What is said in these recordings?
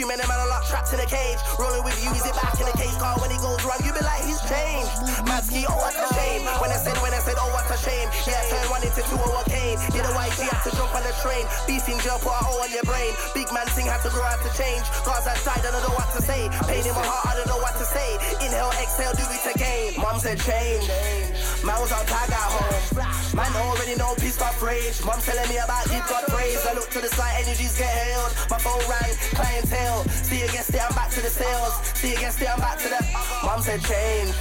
many men are locked trapped in a cage. Rolling with you, is it back in the case car? When he goes wrong, you be like, he's changed. Madsky, oh, what a shame. When I said, when I said, oh, what a shame. Yeah, turn one into two, oh, okay. Did a YG, had to jump on the train. Beef in jail, put a O on your brain. Big man thing had to grow out to change. Cause outside, I don't know what to say. Pain in my heart, I don't know what to say. Inhale, exhale, do it again. Mom said change. Man was on tag at home. Man already know peace got rage. Mom telling me about give God praise. I look to the side, energies get healed. My phone rang, clientele. See you against it, I'm back to the sales. See you against it, I'm back to the. Mom said change.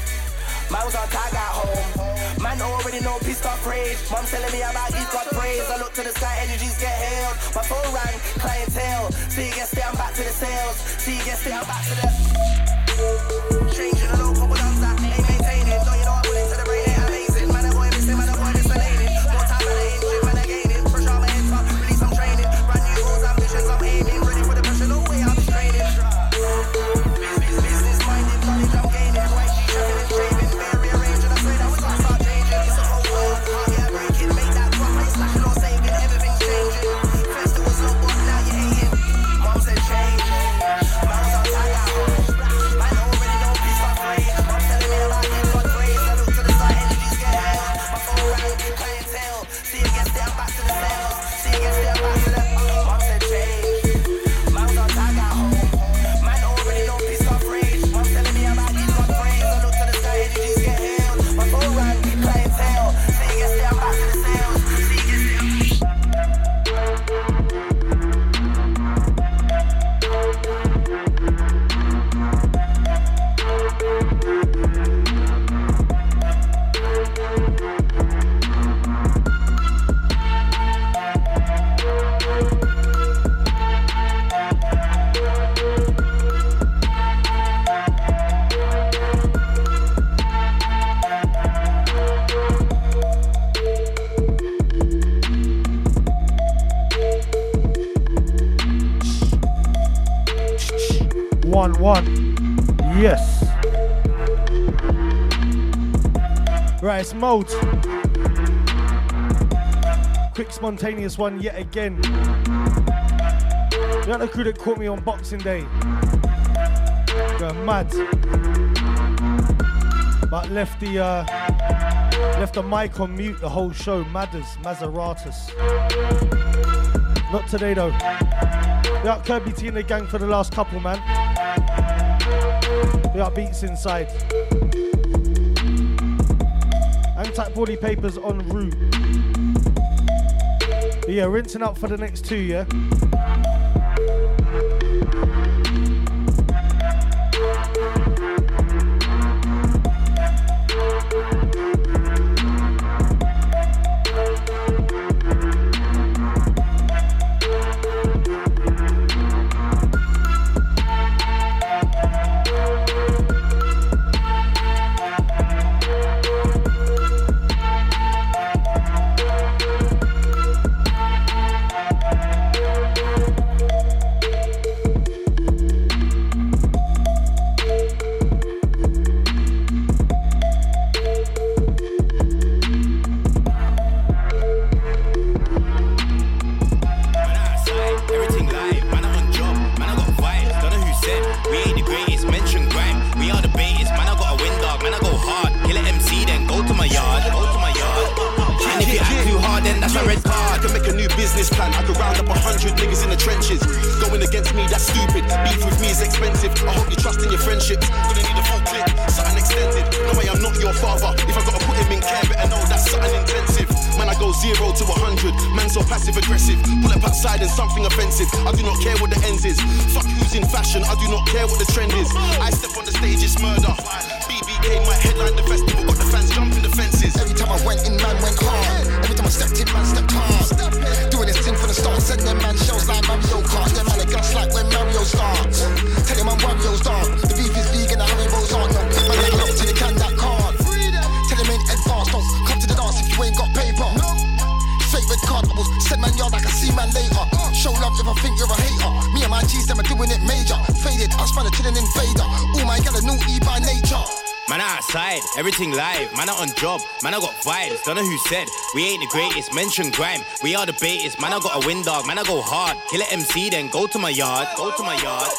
Man was on tag at home. Man already know peace got rage. Mom telling me about give God praise. I look to the sky, energies get healed. My phone rang, clientele. See you against it, I'm back to the sales. See you against it, I'm back to the. Changing the local, but I'm spontaneous one yet again. You know the crew that caught me on Boxing Day. Going mad. But left the uh, left the mic on mute the whole show. Madders, Mazaratus. Not today though. We got Kirby T and the gang for the last couple, man. We got beats inside. Type body papers en route. Yeah, rinsing up for the next two, yeah? We ain't the greatest. Mention grime, we are the baitest. Man I got a wind dog, man I go hard. Kill it MC, then go to my yard, go to my yard.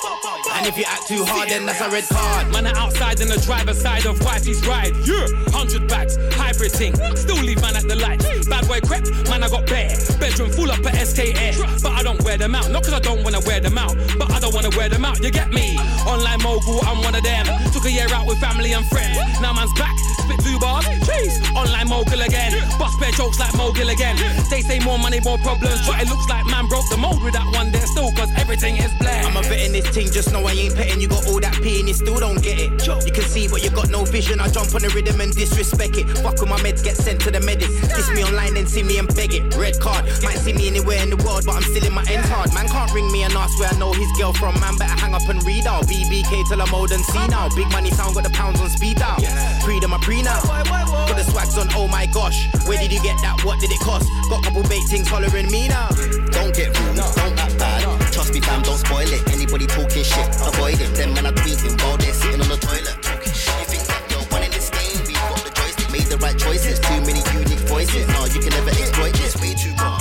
And if you act too hard, then that's a red card. Man are outside in the driver's side of wifey's ride. Yeah, hundred bags, hybrid thing. Still leave man at the lights. Bad boy crept, man I got bare. Bedroom full up at SK Air, but I don't wear them out. Not cause I don't wanna wear them out, but I don't wanna wear them out. You get me? Online mogul, I'm one of them. Took a year out with family and friends. Now man's back, spit two bars, jeez. Online mogul again, bust bare jokes like mogul again. They say more money, more problems, but it looks like man broke the mold with that one there still, cause everything is black. I'm a bit in this thing, just know I ain't petting. You got all that P and you still don't get it. You can see, but you got no vision. I jump on the rhythm and disrespect it. Fuck with my meds, get sent to the medics. Kiss me online, then see me and beg it. Red card, might see me anywhere in the world, but I'm still in my end hard. Man can't ring me and ask where I know his girl from. Man better hang up and read out. BBK till I'm old and see now. Big money sound got the pounds on speed out. Pre them, I pre now. Got the swags on, oh my gosh. Where did you get that? What did it cost? Got couple bait things hollering me now. Don't get rude, don't act bad. Trust me, fam, don't spoil it. Anybody talking shit, avoid it. Them men are tweeting while they're sitting on the toilet. You think that you're one in this game? We got the joystick, made the right choices. Too many unique voices. No, you can never exploit this. Way too far.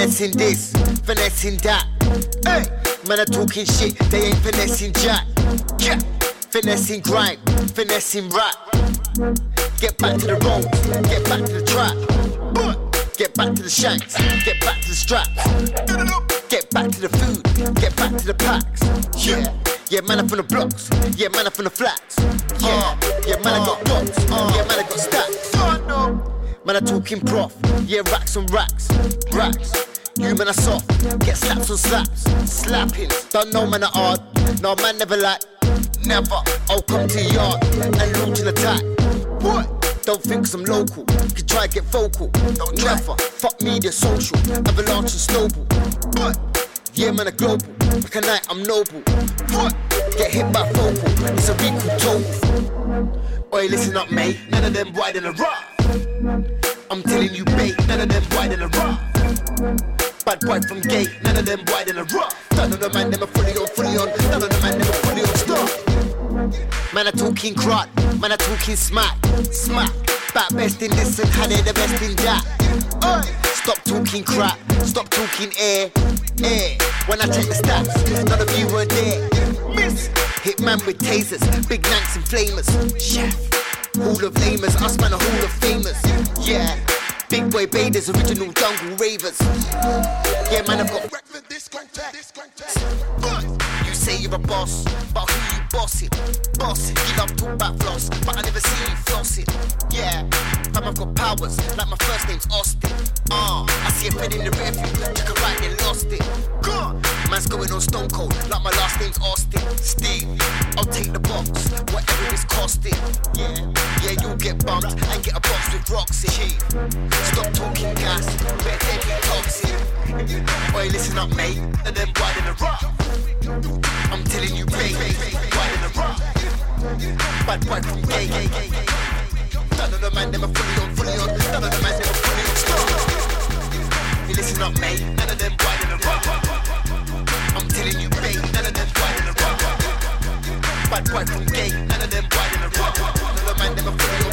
Finessing this, finessing that. Hey, man, are talking shit, they ain't finessing jack. Yeah, finessing grime, finessing rap. Get back to the road, get back to the trap. Get back to the shanks, get back to the straps. Get back to the food, get back to the packs. Yeah, yeah, man, I'm from the blocks. Yeah, man, I'm from the flats. Yeah, yeah, man, I got blocks. Yeah, man, I got stacks. Man, I talking prof. Yeah, racks on racks. Racks. You man soft. Get slaps on slaps. Slapping. Don't know man are hard. No man never like. Never. I'll come to your yard and launch an attack. What? Don't think 'cause I'm local. Could try get vocal. Don't never. Fuck media, social. Avalanche and snowball. What? Yeah, man, a global. Like a night, I'm noble. What? Get hit by focal. It's a recall total. Oi, listen up, mate. None of them wide in a rough. I'm telling you, mate. None of them wide in a rough. Bad boy from gate. None of them wide in a rough. None of the man, them are fully on, fully on. None of the man, them are fully on. Stop. Man, I talking crot. Man, I talking smack. Smack. Back best in this and how they the best in that. Oi. Stop talking crap. Stop talking air. Air. When I check the stats, none of you were there. Miss. Hit man with tasers. Big nanks and flamers. Chef. Hall of lamers. Us man a hall of famers. Yeah. Big boy Baders, original jungle ravers. Yeah, man, I've got. You say you're a boss, but who you bossing? Bossing, you love talk about floss, but I never see you flossing. Yeah, fam, I've got powers, like my first name's Austin. Ah, uh, I see a pen in the rearview, took a right then lost it. Good, man's going on stone cold, like my last name's Austin. Steve, I'll take the box, whatever it's costing. Yeah, yeah, you'll get bumped and get a box with rocks in. Stop talking gas, better take toxic. Boy, listen up, mate, and then widen the rock. I'm telling you, babe, widen the rock. Bad boy from gay, gay, gay, gay. None of the man never fully on, fully on. None of the man never fully on. Stop. You listen up, mate, none of them widen the rock. I'm telling you, babe, none of them widen the rock. Bad boy from gay, none of them widen the rock. None of the man never fully on.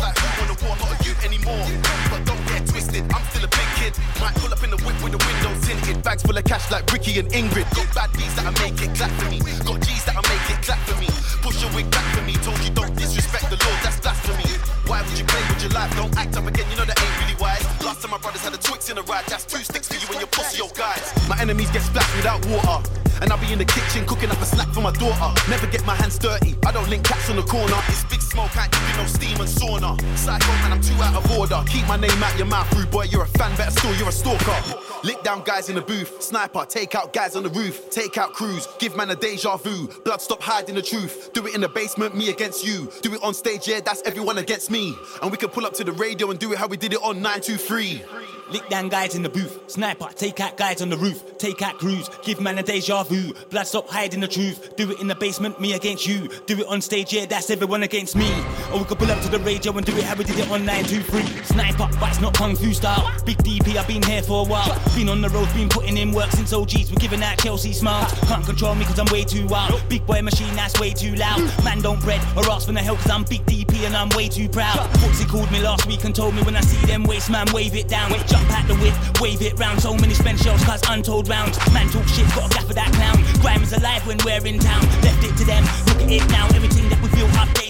like who wanna war, not a you anymore. But don't get twisted, I'm still a big kid. Might pull up in the whip with the windows tinted, bags full of cash like Ricky and Ingrid. Got bad B's that'll make it clap for me, got G's that'll make it clap for me. Push your wig back for me, told you don't disrespect the law, that's blasphemy. Why would you play with your life? Don't act up again, you know that ain't really wise. Last time my brothers had a Twix in a ride, that's two sticks for you and your pussy, old guys. My enemies get splashed without water. And I'll be in the kitchen cooking up a snack for my daughter. Never get my hands dirty, I don't link cats on the corner. It's big smoke, I ain't giving no steam and sauna. Psycho, man, I'm too out of order. Keep my name out your mouth, rude boy, you're a fan, better still, you're a stalker down guys in the booth. Sniper, take out guys on the roof. Take out crews, give man a deja vu. Blood stop hiding the truth. Do it in the basement, me against you. Do it on stage, yeah, that's everyone against me. And we can pull up to the radio and do it how we did it on 923. Lick down guys in the booth. Sniper, take out guys on the roof. Take out crews, give man a deja vu. Blood stop hiding the truth. Do it in the basement, me against you. Do it on stage, yeah, that's everyone against me. Or we could pull up to the radio and do it how we did it on 923. Sniper, but it's not kung fu style. Big DP, I've been here for a while. Been on the road, been putting in work since OGs. We're giving out Chelsea smiles. Can't control me cause I'm way too wild. Big boy machine, that's way too loud. Man don't bread or ask for the help cause I'm big DP and I'm way too proud. Footsie called me last week and told me when I see them waste man, wave it down. Jump the whip, wave it round. So many spent shells, cause untold rounds. Man talk shit, got a gap for that clown. Grime is alive when we're in town. Left it to them, look at it now. Everything that we built up, they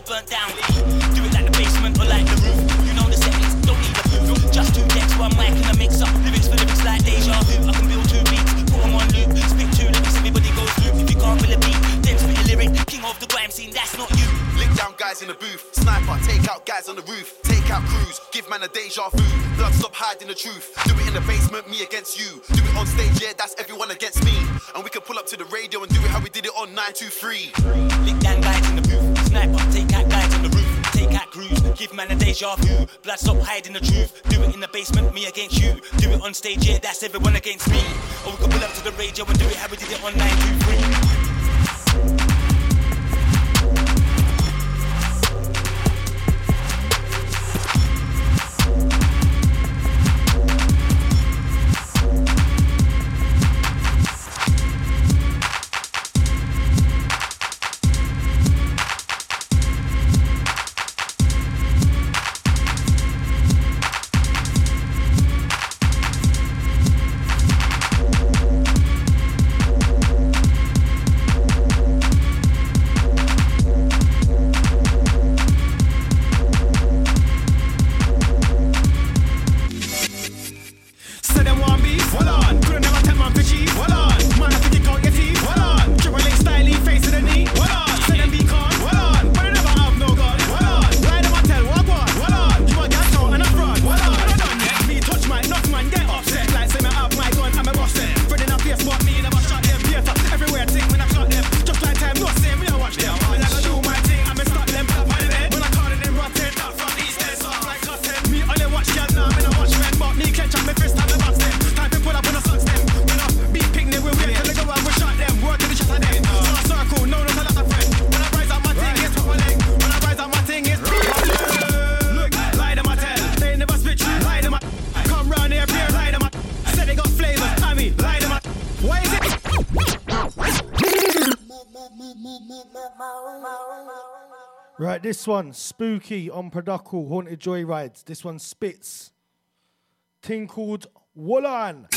the truth. Do it in the basement, me against you. Do it on stage, yeah, that's everyone against me. And we can pull up to the radio and do it how we did it on 923. Lick down guys in the booth. Sniper, take out guys on the roof. Take out crews, give man a deja vu. Blood stop hiding the truth. Do it in the basement, me against you. Do it on stage, yeah, that's everyone against me. Or we can pull up to the radio and do it how we did it on 923. This one, Spooky on Produckle, Haunted Joyrides. This one spits. Thing called Woolan.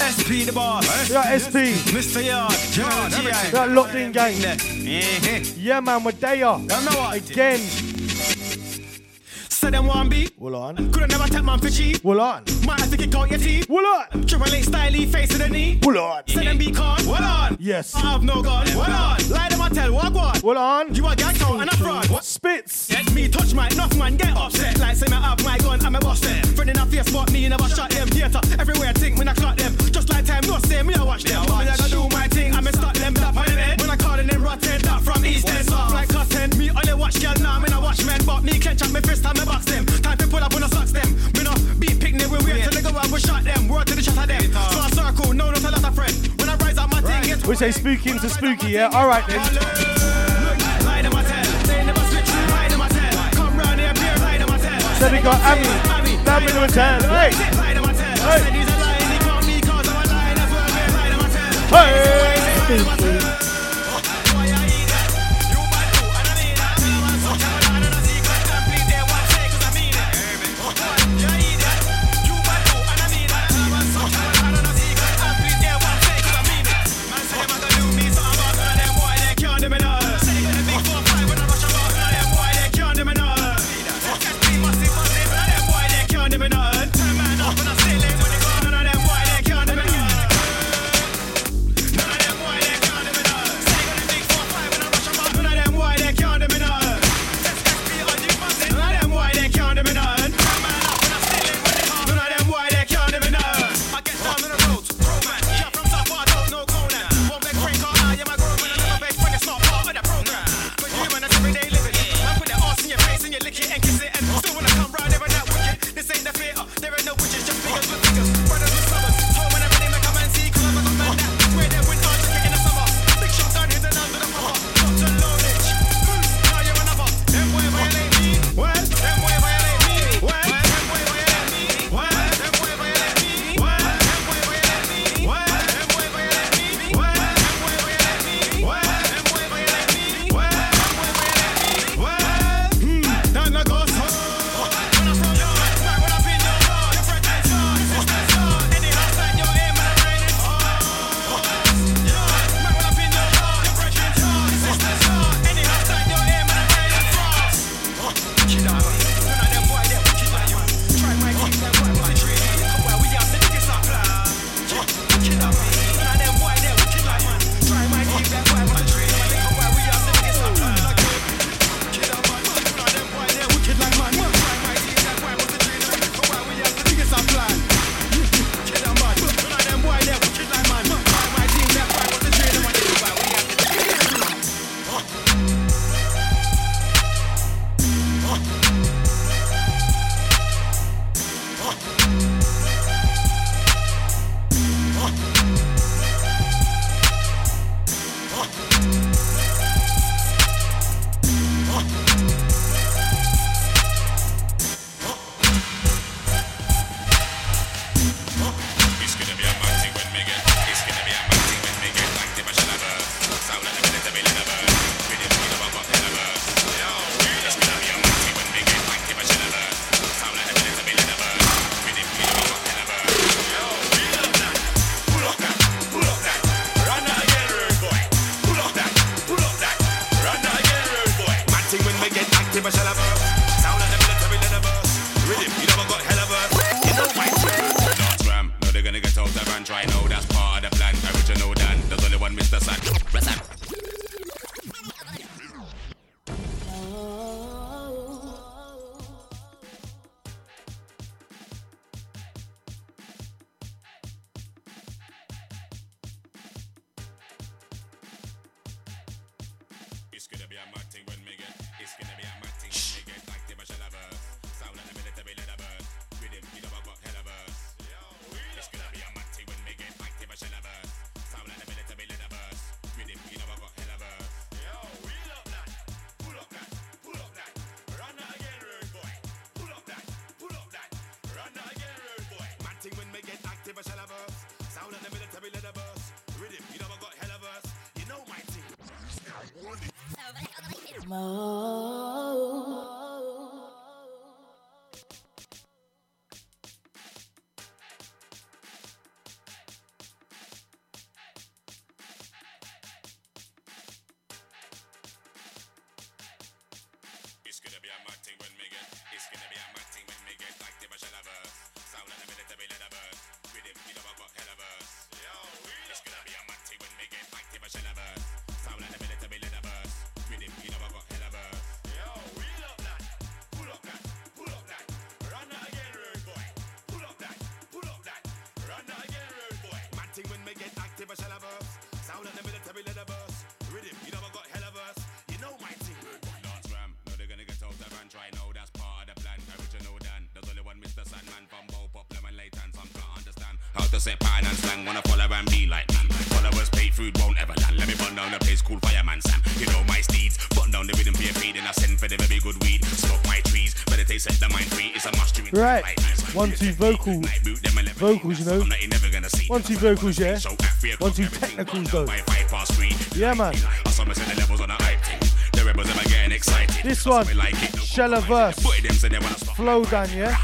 SP the boss. Yeah, SP. Mr. Yard. Yard. That locked in gang. Yeah, man, we're there. know what? Again. Say them one beat. Well on. Coulda never take man for cheap. Well on. Might have to kick out your teeth. Well on. Triple eight styley, face to the knee. Well on. Say them be con. Well on. Yes. I have no gun. Well on. Lie them I tell. What what? Well on. You a gang count and a fraud. What? Spits. Let me touch my enough man get upset. Like say me have my gun and me bust them. Friend in a face spot me never shot them. Theater everywhere think when I clock them. Just like time no say me I watch them. Me I gotta do my thing and me start them that rotten that from east end. Soft like cotton. Me only watch girl now me I watch men. But me clench up my fist and me box them. Time to pull up on the socks them. Me no beat picnic we wait till they go out we shot them. Word to the shot of them. So a circle no not a lot of friend. When I rise up my thing it's We say spooky into spooky, yeah? Alright then. Them I tell. They never switch. Lie them I tell. us. Sound the military. Rhythm, you got hell of us. You know my team. Ram, they're gonna get out. Try now, that's part of the plan. Original Dan. There's only one Mr. Sandman from Bow Pop, Lemon Some can't understand how to set pattern and slang. Wanna follow and be like man. Followers food won't ever land. Let me burn down the place called Fireman Sam. You know my steeds. Burn down the rhythm feed. And I send for the very good weed. Smoke my trees. Set the mind free. It's a must Right. One, two vocals. Vocals, you know. One, two vocals, yeah. Once you technicals though. Yeah, man. This one, Shella verse, flow down, yeah?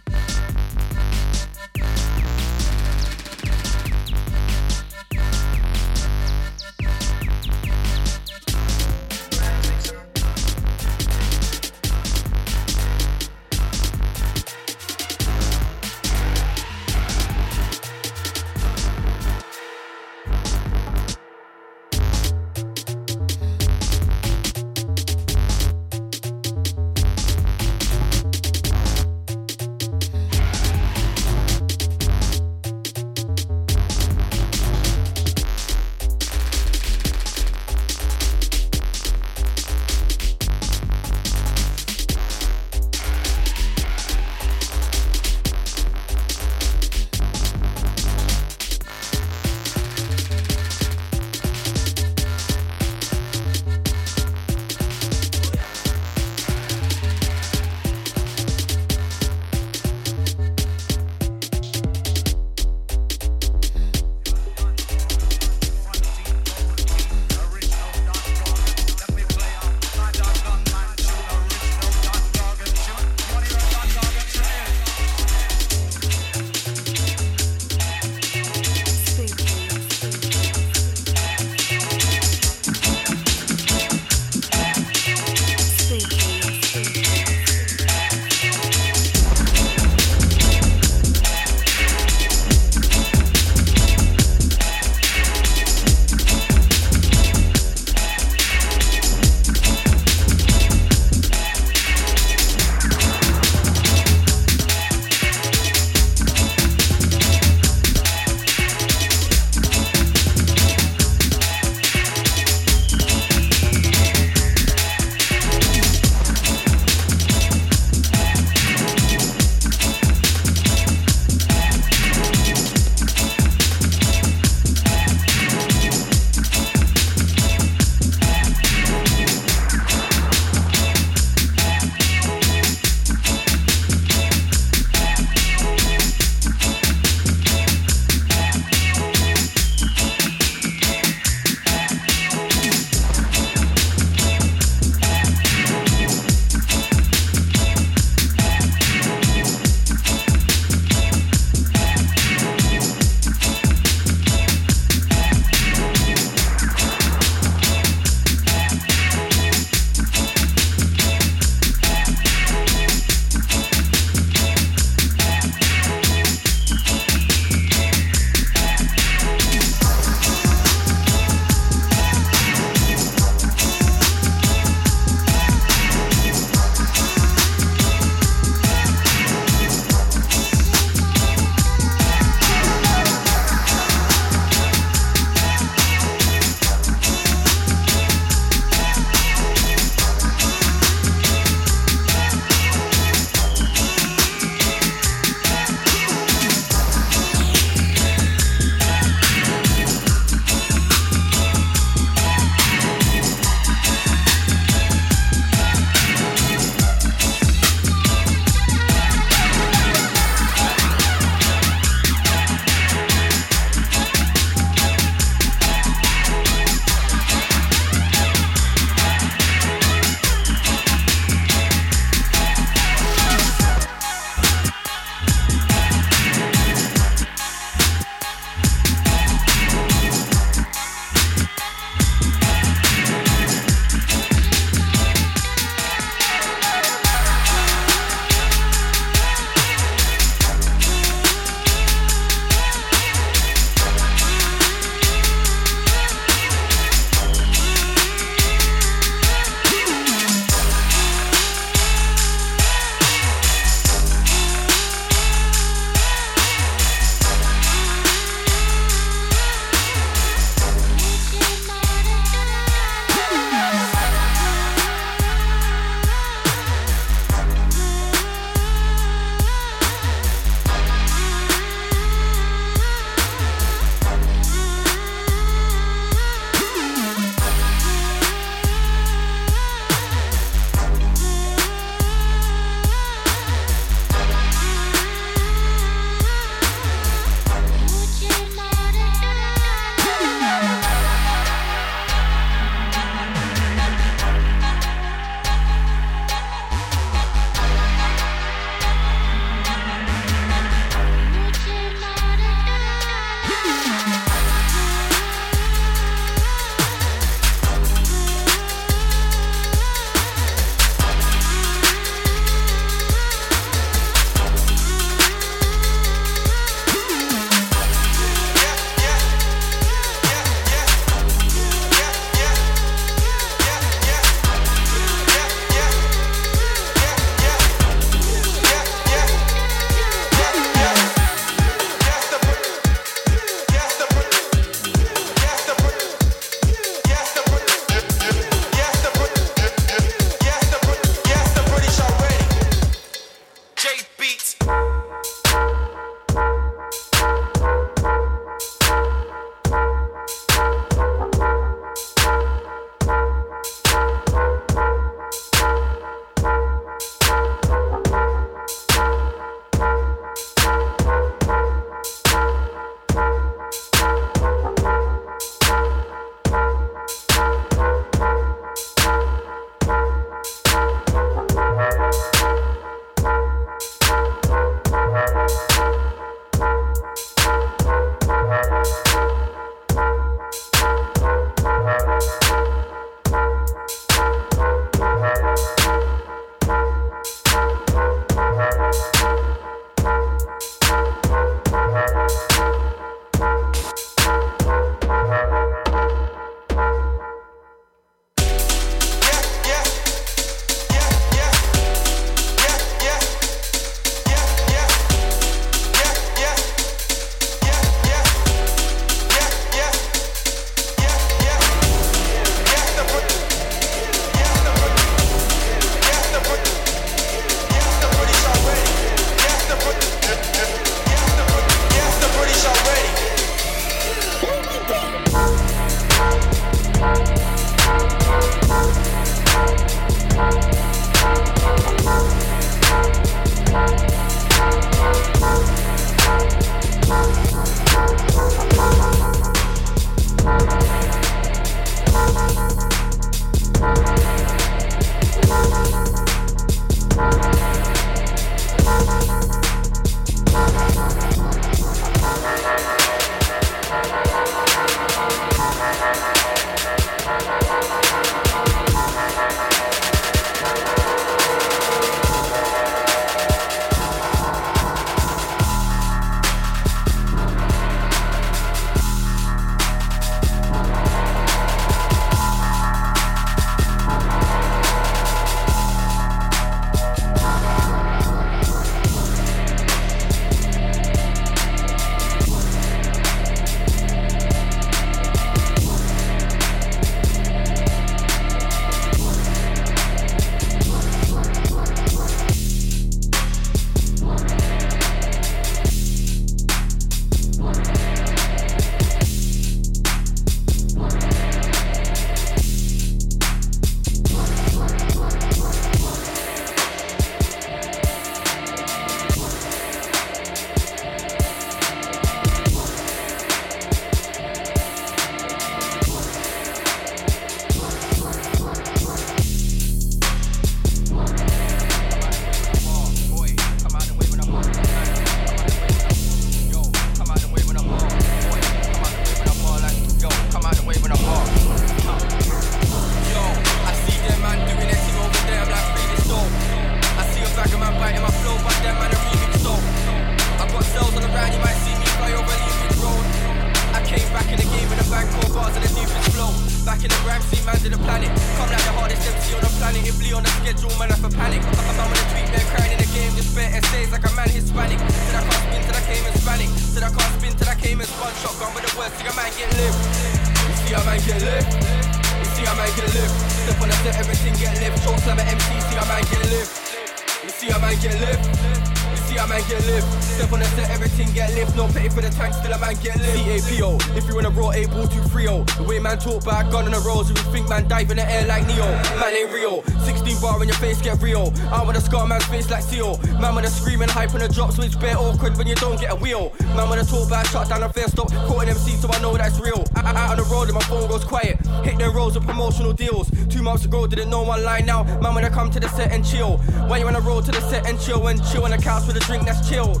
Scar man's face like Seal. Man with a screaming hype on the drop, so it's bare awkward when you don't get a wheel. Man with a talk about shut down a fair stop. Caught an MC, so I know that's real. I, out on the road and my phone goes quiet. Hit their rolls with promotional deals. Two months ago, didn't know one line now. Man, when I come to the set and chill. When you on the road to the set and chill and chill on the couch with a drink that's chill.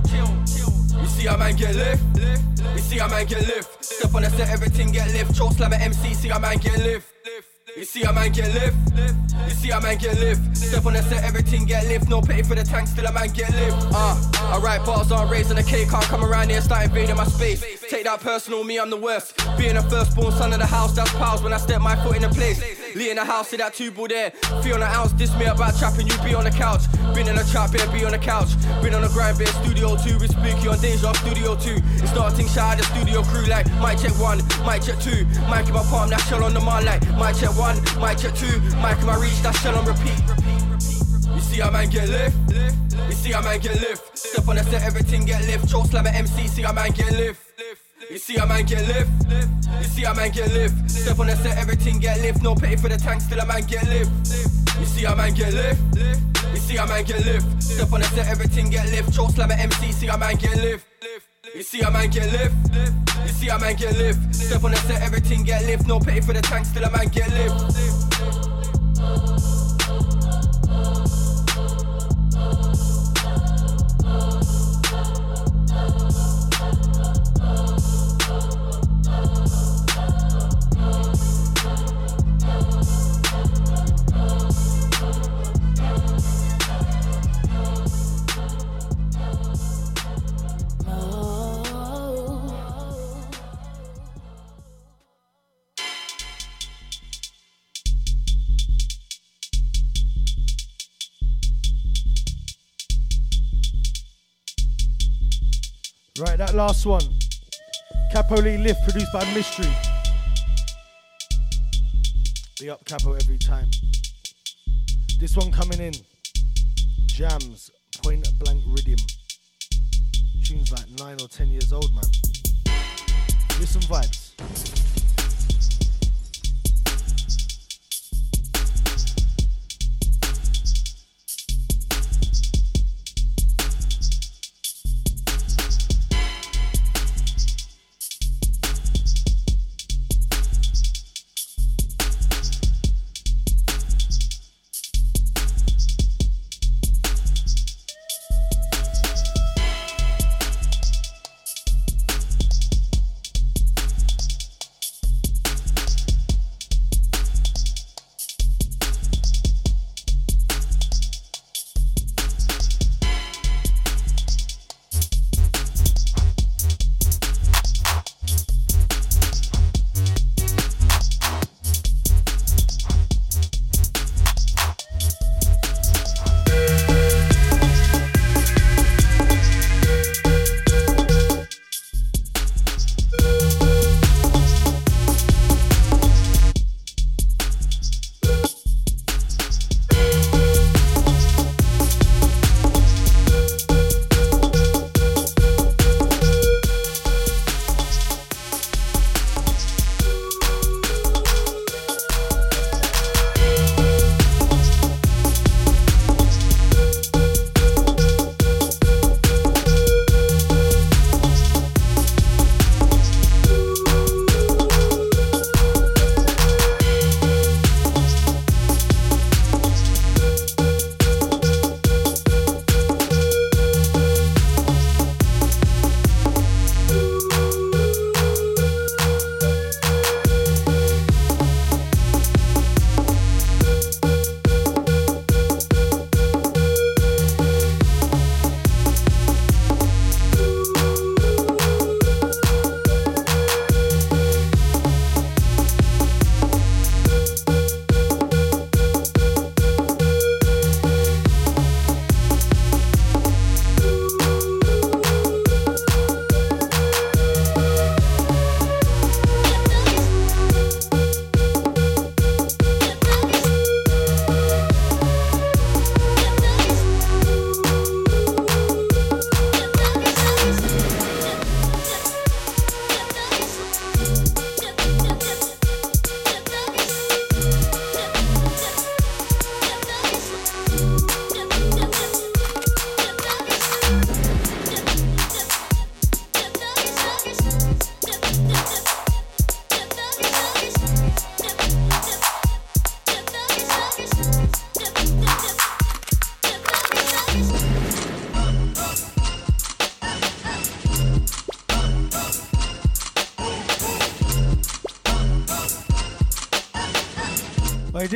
You see a man get lift. You see a man get lift. Step on the set, everything get lift. Choke slam at MC, see a man get lift. You see a man get lift. You see a man get lift. Step on the set, everything get lift. No pay for the tank, still a man get lift. Uh, I write bars on the cake. Can't come around here, start invading my space. Take that personal, me, I'm the worst. Being a firstborn son of the house, that's pals when I step my foot in the place. Lee in the house, see that two ball there. Feel on an ounce, diss me about trapping, you be on the couch. Been in a trap, here, be on the couch. Been on the grind, bit studio two. With spooky on Deja, studio two. It's starting shy, the studio crew like mic check one, mic check two. Mic in my palm, that shell on the man like mic check one, mic check two. Mic in my reach, that shell on repeat. You see a man get lift, you see a man get lift. Step on the set, everything get lift. Choke slam at MC, see a man get lift. You see a man get lift. You see a man get lift. Step on the set, everything get lift. No pay for the tank, still a man get lift. You see a man get lift. You see a man get lift. Step on the set, everything get lift. Choke slam at MC, see a man get lift. You see a man get lift. You see a man get lift. Step on the set, everything get lift. No pay for the tank, still a man get lift. That last one. Capo Lee Lift, produced by Mystery. Be up Capo every time. This one coming in. Jams, point blank rhythm. Tunes like nine or ten years old, man. Listen vibes.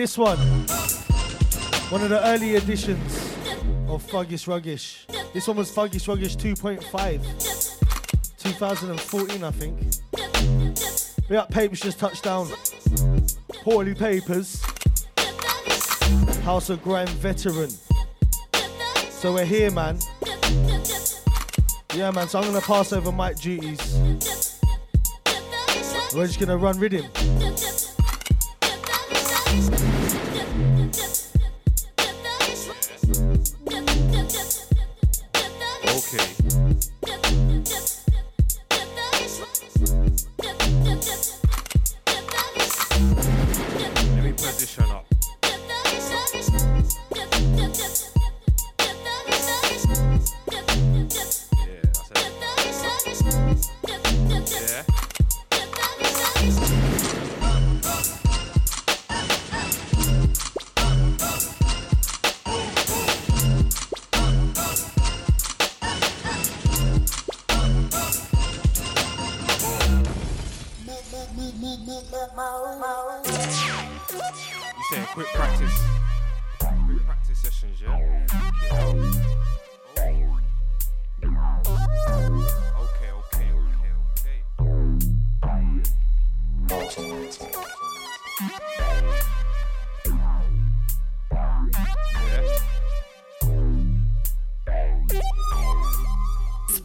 This one. One of the early editions of Thuggish Ruggish. This one was Thuggish Ruggish 2.5. 2014, I think. We got Papers just touched down. Portly Papers. House of Grime veteran. So we're here, man. Yeah, man. So I'm gonna pass over mic duties. We're just gonna run with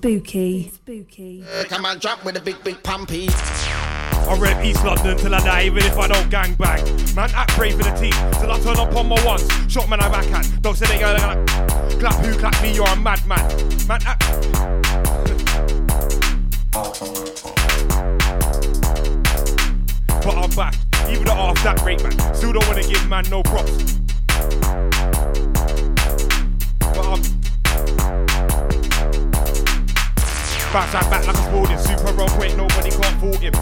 Spooky. Spooky. Uh, come on, drop with a big, big pumpy. I rep East London till I die, even if I don't gang bang. Man, act brave for the team till I turn up on my ones. Shot man, I backhand. Don't say they gonna gonna clap who clap me, you're a madman. Man, act. But I'm back, even at half that rate, man. Still don't wanna give man no props. Bounce that back like a sporting super roll quick, nobody can't fault him.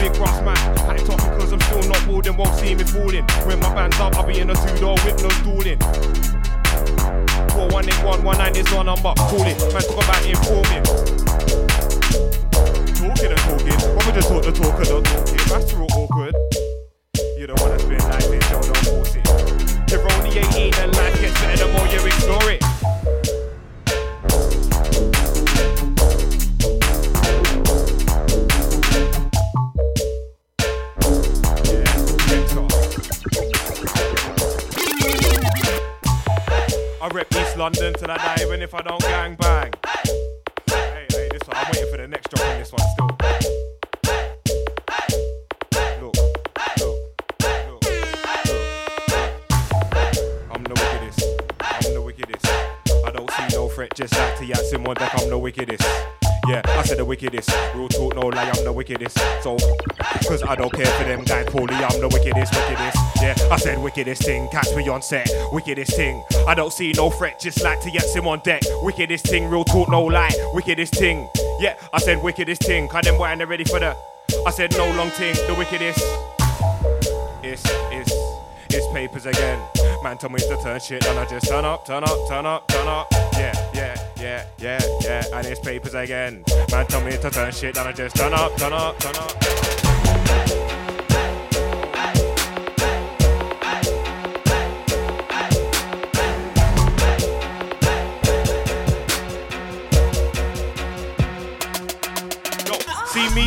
Big Ross man, had it talking cause I'm still not boarding, won't see me falling. When my band's up, I'll be in a two door whip, no stooling. 418119 is our number, call it. Man, talk about informing. Talking and talking, why we just talk the talk and not talking? That's real awkward. You don't wanna life in jail, don't force it. You're only 18 and life gets better the more you ignore it. London till I die, even if I don't gang bang. Hey, hey, this one, I'm waiting for the next drop on this one still. Look, look, look, look. I'm the wickedest. I'm the wickedest. I don't see no threat, just like to Yatsim on deck, I'm the wickedest. Yeah, I said the wickedest. Real talk, no lie, I'm the wickedest. So, cause I don't care for them guys, poorly, I'm the wickedest, wickedest. Yeah, I said wickedest thing, catch me on set, wickedest thing. I don't see no threat, just like to get him on deck. Wickedest thing, real talk, no lie, wickedest thing. Yeah, I said wickedest thing, cause them boy ain't ready for the. I said no long thing, the wickedest. It's, it's, it's papers again. Man told me to turn shit, and I just turn up, turn up, turn up, turn up. Yeah, yeah, yeah, yeah, yeah. And it's papers again. Man told me to turn shit, and I just turn up, turn up, turn up.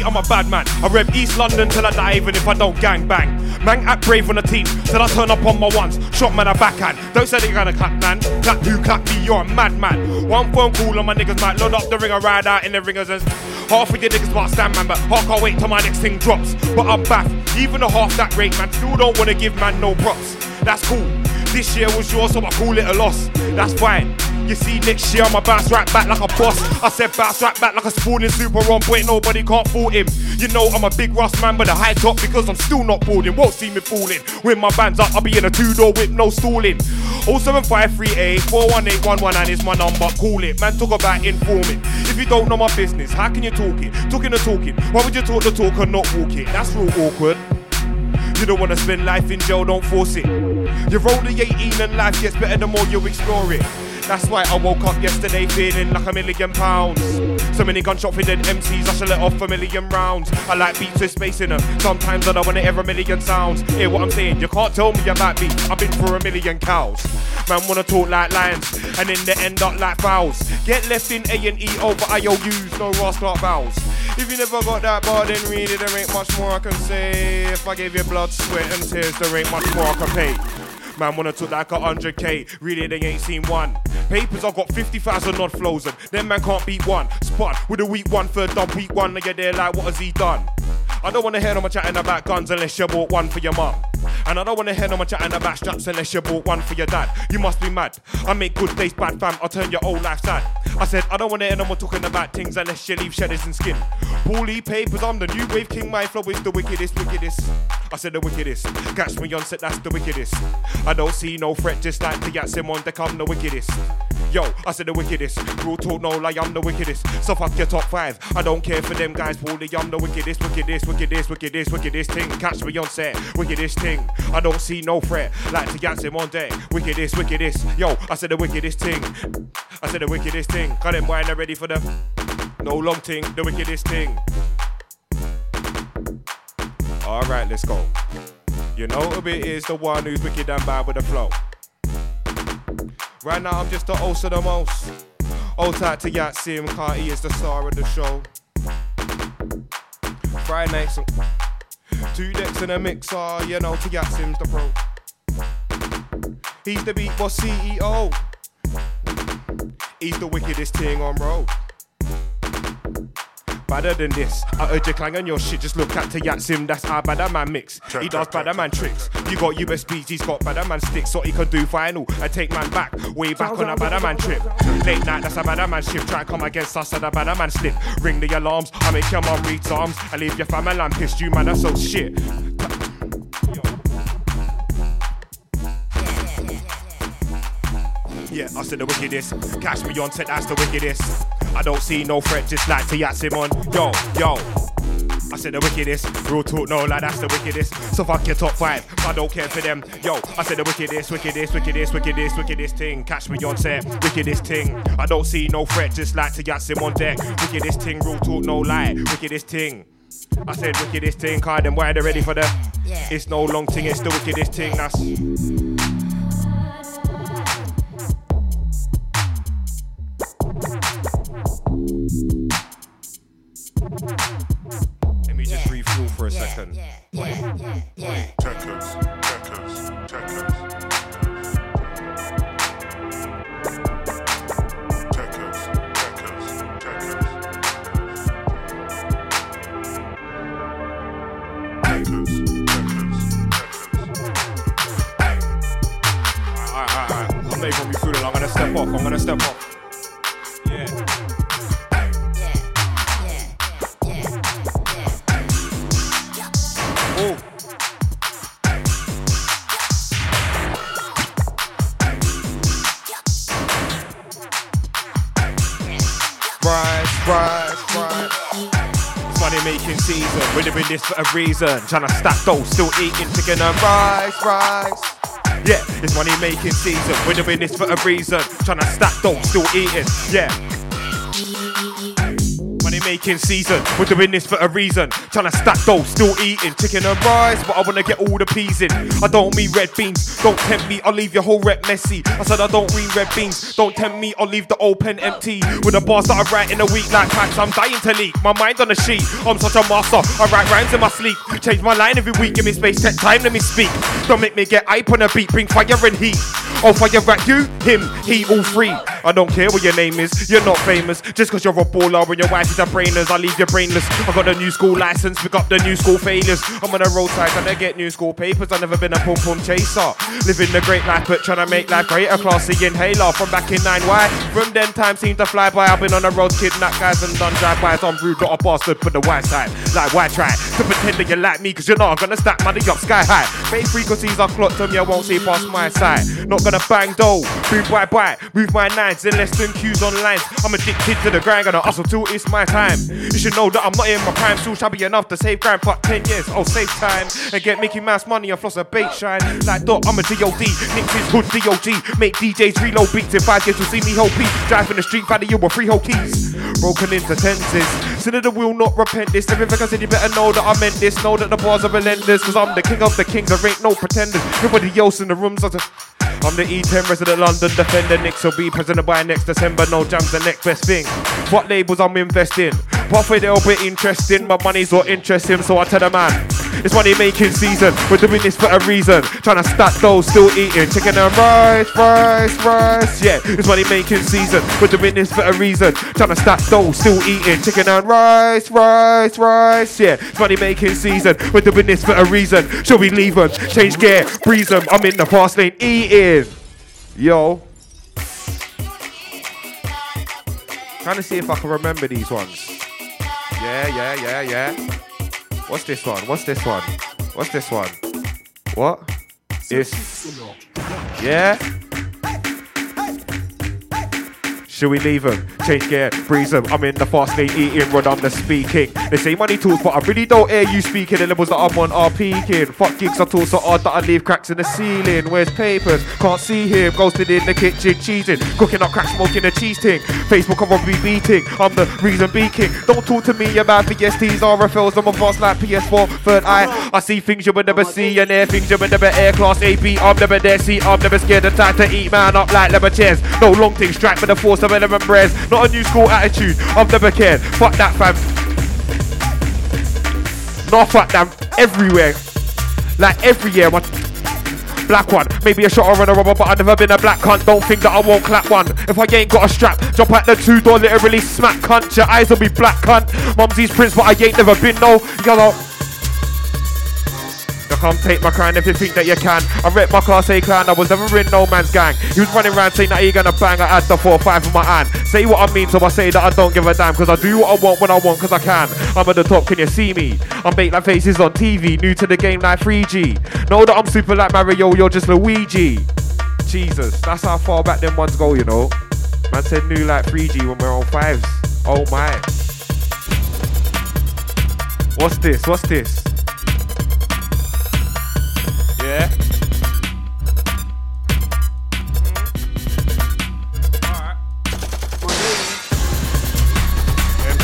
I'm a bad man. I rev East London till I die, even if I don't gang bang. Man, act brave on the team till I turn up on my ones. Shot man, a backhand. Don't say they gonna clap, man. Clap who clap me, you're a madman. One phone call and my niggas might load up the ringer, ride out in the ringers and half of your niggas might stand, man. But half can't wait till my next thing drops. But I'm back, even a half that rate, man. Still don't wanna give man no props. That's cool. This year was yours, so I call it a loss. That's fine. You see, next year I'ma bounce right back like a boss. I said bounce right back like a spawning super on point, nobody can't fool him. You know I'm a big Ross man with a high top because I'm still not boarding. Won't see me falling. When my band's up, I'll be in a two-door whip, no stalling. 07538 418119 is my number, call it. Man, talk about informing. If you don't know my business, how can you talk it? Talking the talking. Why would you talk the talk and not walk it? That's real awkward. You don't wanna spend life in jail, don't force it. You're only 18 and life gets better the more you explore it. That's why I woke up yesterday feeling like a million pounds. So many gunshot fitted MCs, I should let off a million rounds. I like beats with space in them. Sometimes I don't wanna hear a million sounds. Hear what I'm saying? You can't tell me about beats. I've been through a million cows. Man wanna talk like lions, and in the end up like fouls. Get left in A and E over IOUs, no Ross Clark vowels. If you never got that bar, then really there ain't much more I can say. If I gave you blood, sweat, and tears, there ain't much more I can pay. Man wanna talk like a 100k, really they ain't seen one. Papers, I got 50,000 odd flows and them man can't beat one. Spot with a week one, third dub week one, you're there like, what has he done? I don't wanna hear no more chatting about guns unless you bought one for your mum. And I don't wanna hear no more chatting about straps unless you bought one for your dad. You must be mad. I make good days bad, fam. I'll turn your whole life sad. I said I don't wanna hear no more talking about things unless you leave shadows and skin. Paulie papers, I'm the new wave king. My flow is the wickedest, wickedest. I said the wickedest. Catch me on set, that's the wickedest. I don't see no threat, just like the Yatsim on deck, I'm the wickedest. Yo, I said the wickedest. Real talk, no lie, I'm the wickedest. So fuck your top five. I don't care for them guys, Paulie, I'm the wickedest, wickedest, wickedest, wickedest, wickedest thing. Catch me on set, wickedest thing. I don't see no threat, like to Yatsim on deck. Wickedest, wickedest. Yo, I said the wickedest thing. I said the wickedest thing. Got them not ready for the no long thing, the wickedest thing. Alright, let's go. You know who it is, the one who's wicked and bad with the flow. Right now, I'm just the host of the most. Old tight to Yatsim, Carti is the star of the show. Friday nights, two decks in a mixer, you know, to Yatsim's the pro. He's the beat boss CEO. He's the wickedest thing on road. Badder than this. I heard you clang on your shit. Just look at to Yatsim. That's how bad man mix. He does bad man tricks. You got USBs, he's got bad man sticks. So he can do final and take man back. Way back on a bad man trip. Late night, that's a bad man shift. Try and come against us at a bad man slip. Ring the alarms. I make your mum read arms. I leave your family and pissed you, man. That's so shit. Yeah, I said the wickedest. Catch me on set, that's the wickedest. I don't see no threat, just like to Yatsim on. Yo, yo. I said the wickedest. Real talk, no, like that's the wickedest. So fuck your top five. I don't care for them. Yo, I said the wickedest, wickedest, wickedest, wickedest, wickedest thing. Catch me on set, wickedest thing. I don't see no threat, just like to Yatsim on deck. Wickedest thing, real talk, no lie. Wickedest thing. I said wickedest thing, card them why they ready for the. It's no long thing, it's the wickedest thing. That's. A reason. Tryna stack dough, still eating chicken and rice, rice. Yeah, it's money making season. We're doing this for a reason. Trying to stack dough, still eating. Yeah. Season. We're doing this for a reason. Trying to stack dough, still eating chicken and rice, but I wanna get all the peas in. I don't mean red beans. Don't tempt me, I'll leave your whole rep messy. I said I don't mean red beans. Don't tempt me, I'll leave the old pen empty. With the bars that I write in a week like packs, I'm dying to leak. My mind on a sheet. I'm such a master. I write rhymes in my sleep. Change my line every week. Give me space, take time, let me speak. Don't make me get hype on a beat. Bring fire and heat. I'll fire at you, him, he, all three. I don't care what your name is, you're not famous. Just cause you're a baller and your wife is a brainless, I leave you brainless. I got the new school license, pick up the new school failures. I'm on the roadside and I get new school papers. I've never been a pum pum chaser. Living the great life, but trying to make life greater. Classy inhaler from back in 9Y. From then time seemed to fly by. I've been on the road, kidnapped guys and done drive-bys. I'm rude, not a bastard, but the white side. Like, why try to pretend that you like me? Cause you're not. I'm gonna stack money up sky high. Fake frequencies are clocked them, you won't see past my side. Not gonna bang dough. Boom, bye, bye. Move my nines in less than cues on lines. I'm addicted to the grind, gonna hustle till it's my time. You should know that I'm not in my prime, still shabby enough to save crime. Fuck 10 years, I'll save time and get Mickey Mouse money and floss a bait shine. Like Dot, I'm a DOD. Nick's his hood DOG. Make DJs reload beats in five years, you'll see me whole piece. Drive in the street, value you with three whole keys. Broken into tenses. Sinner will not repent this. Everything I said, you better know that I meant this. Know that the bars are relentless, cause I'm the king of the kings. There ain't no pretenders. Nobody else in the rooms. are just- I'm the E10 resident London defender. Knicks will be president by next December. No jams, the next best thing. What labels I'm investing? Profit they'll be interesting. My money's what interests him, so I tell the man. It's money making season. We're doing this for a reason. Trying to stack those, still eating chicken and rice, rice, rice. Yeah, it's money making season. We're doing this for a reason. Trying to stack those, still eating chicken and rice, rice, rice. Yeah, it's money making season. We're doing this for a reason. Shall we leave them? Change gear, breeze them. I'm in the fast lane eating. Yo. Trying to see if I can remember these ones. Yeah, yeah, yeah, yeah. What's this one? What's this one? What's this one? What? It's. Yeah? Should we leave him? Change gear, breeze him. I'm in the fast lane eating, run on the speaking. They say money tools, but I really don't hear you speaking. The levels that I'm on are peaking. Fuck gigs, I talk so hard that I leave cracks in the ceiling. Where's papers? Can't see him. Ghosted in the kitchen, cheesing. Cooking up crack, smoking a cheese ting. Facebook, I'm be beating. I'm the reason beaking. Don't talk to me about PSTs, RFLs. I'm a boss like PS4, third eye. I see things you would never see, and air things you would never air. Class AB, I'm never there. See, I'm never scared. The time to eat man up like leather chairs. No long thing, strapped with the force element. Not a new school attitude. I've never cared. Fuck that, fam. No, fuck them. Everywhere. Like every year, my black one. Maybe a shot or a rubber, but I've never been a black cunt. Don't think that I won't clap one. If I ain't got a strap, jump at the two door, literally smack cunt. Your eyes will be black cunt. Mumsy's prince, but I ain't never been no. You Come take my crown if you think that you can. I rep my class A clan, I was never in no man's gang. He was running around saying that he gonna bang, I had the 4-5 in my hand. Say what I mean, so I say that I don't give a damn. Cause I do what I want when I want, cause I can. I'm at the top, can you see me? I'm baked like faces on TV, new to the game like 3G. Know that I'm super like Mario, you're just Luigi. Jesus, that's how far back them ones go, you know. Man said new like 3G when we're on fives. Oh my. What's this? What's this?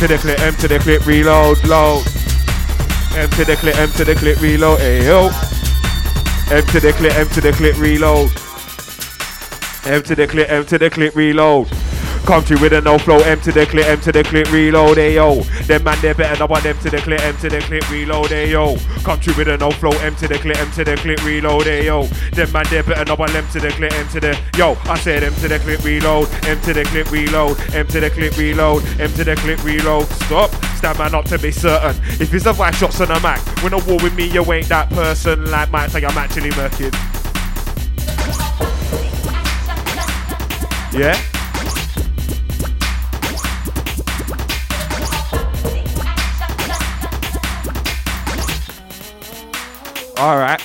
To the clip, to the clip, reload, load. To the clip, to the clip, reload, ayo. To the clip, to the clip, reload. To the clip, to the clip, reload. Come through with a no flow, to the clip, to the clip, reload, ayo. Them man, they better know about them to the clip, to the clip, reload, ayo. Come through with a no flow, to the clip, to the clip, reload, ayo. Them man, they better know about them to the clip, to the, yo. I said to the clip, reload, to the clip, reload, to the clip, reload, to the clip, reload. Stop, stand man up to be certain. If it's a five shots on a Mac, when a war with me, you ain't that person. Like Mike, say I'm actually murking. Yeah? Alright.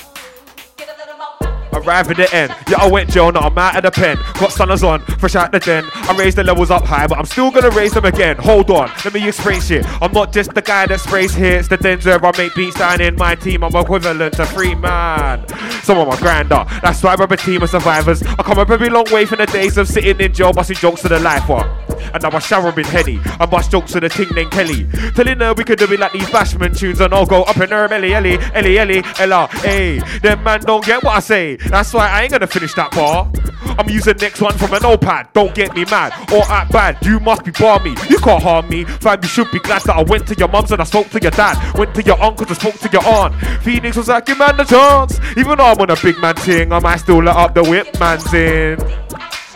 Arrive at the end. Yeah, I went Joe, now I'm out of the pen. Got stunners on, fresh out the den. I raised the levels up high, but I'm still gonna raise them again. Hold on, let me explain shit. I'm not just the guy that sprays hits. The Denzer, I make beats down in my team. I'm equivalent to free man. Some of my grander. That's why I'm a team of survivors. I come a very long way from the days of sitting in jail, busting jokes to the life one. And now I shower in Henny. I bust jokes to the ting named Kelly. Telling her we could do it like these bashman tunes and I'll go up in her Ellie, Ellie, Ellie, Ellie, Ella, hey. Them man don't get what I say. That's why I ain't gonna finish that bar. I'm using next one from an notepad. Don't get me mad or act bad. You must be balmy. You can't harm me. Fam, you should be glad that I went to your mum's and I spoke to your dad. Went to your uncles and spoke to your aunt. Phoenix was like, give man the chance. Even though I'm on a big man ting, I might still let up the whip man's in.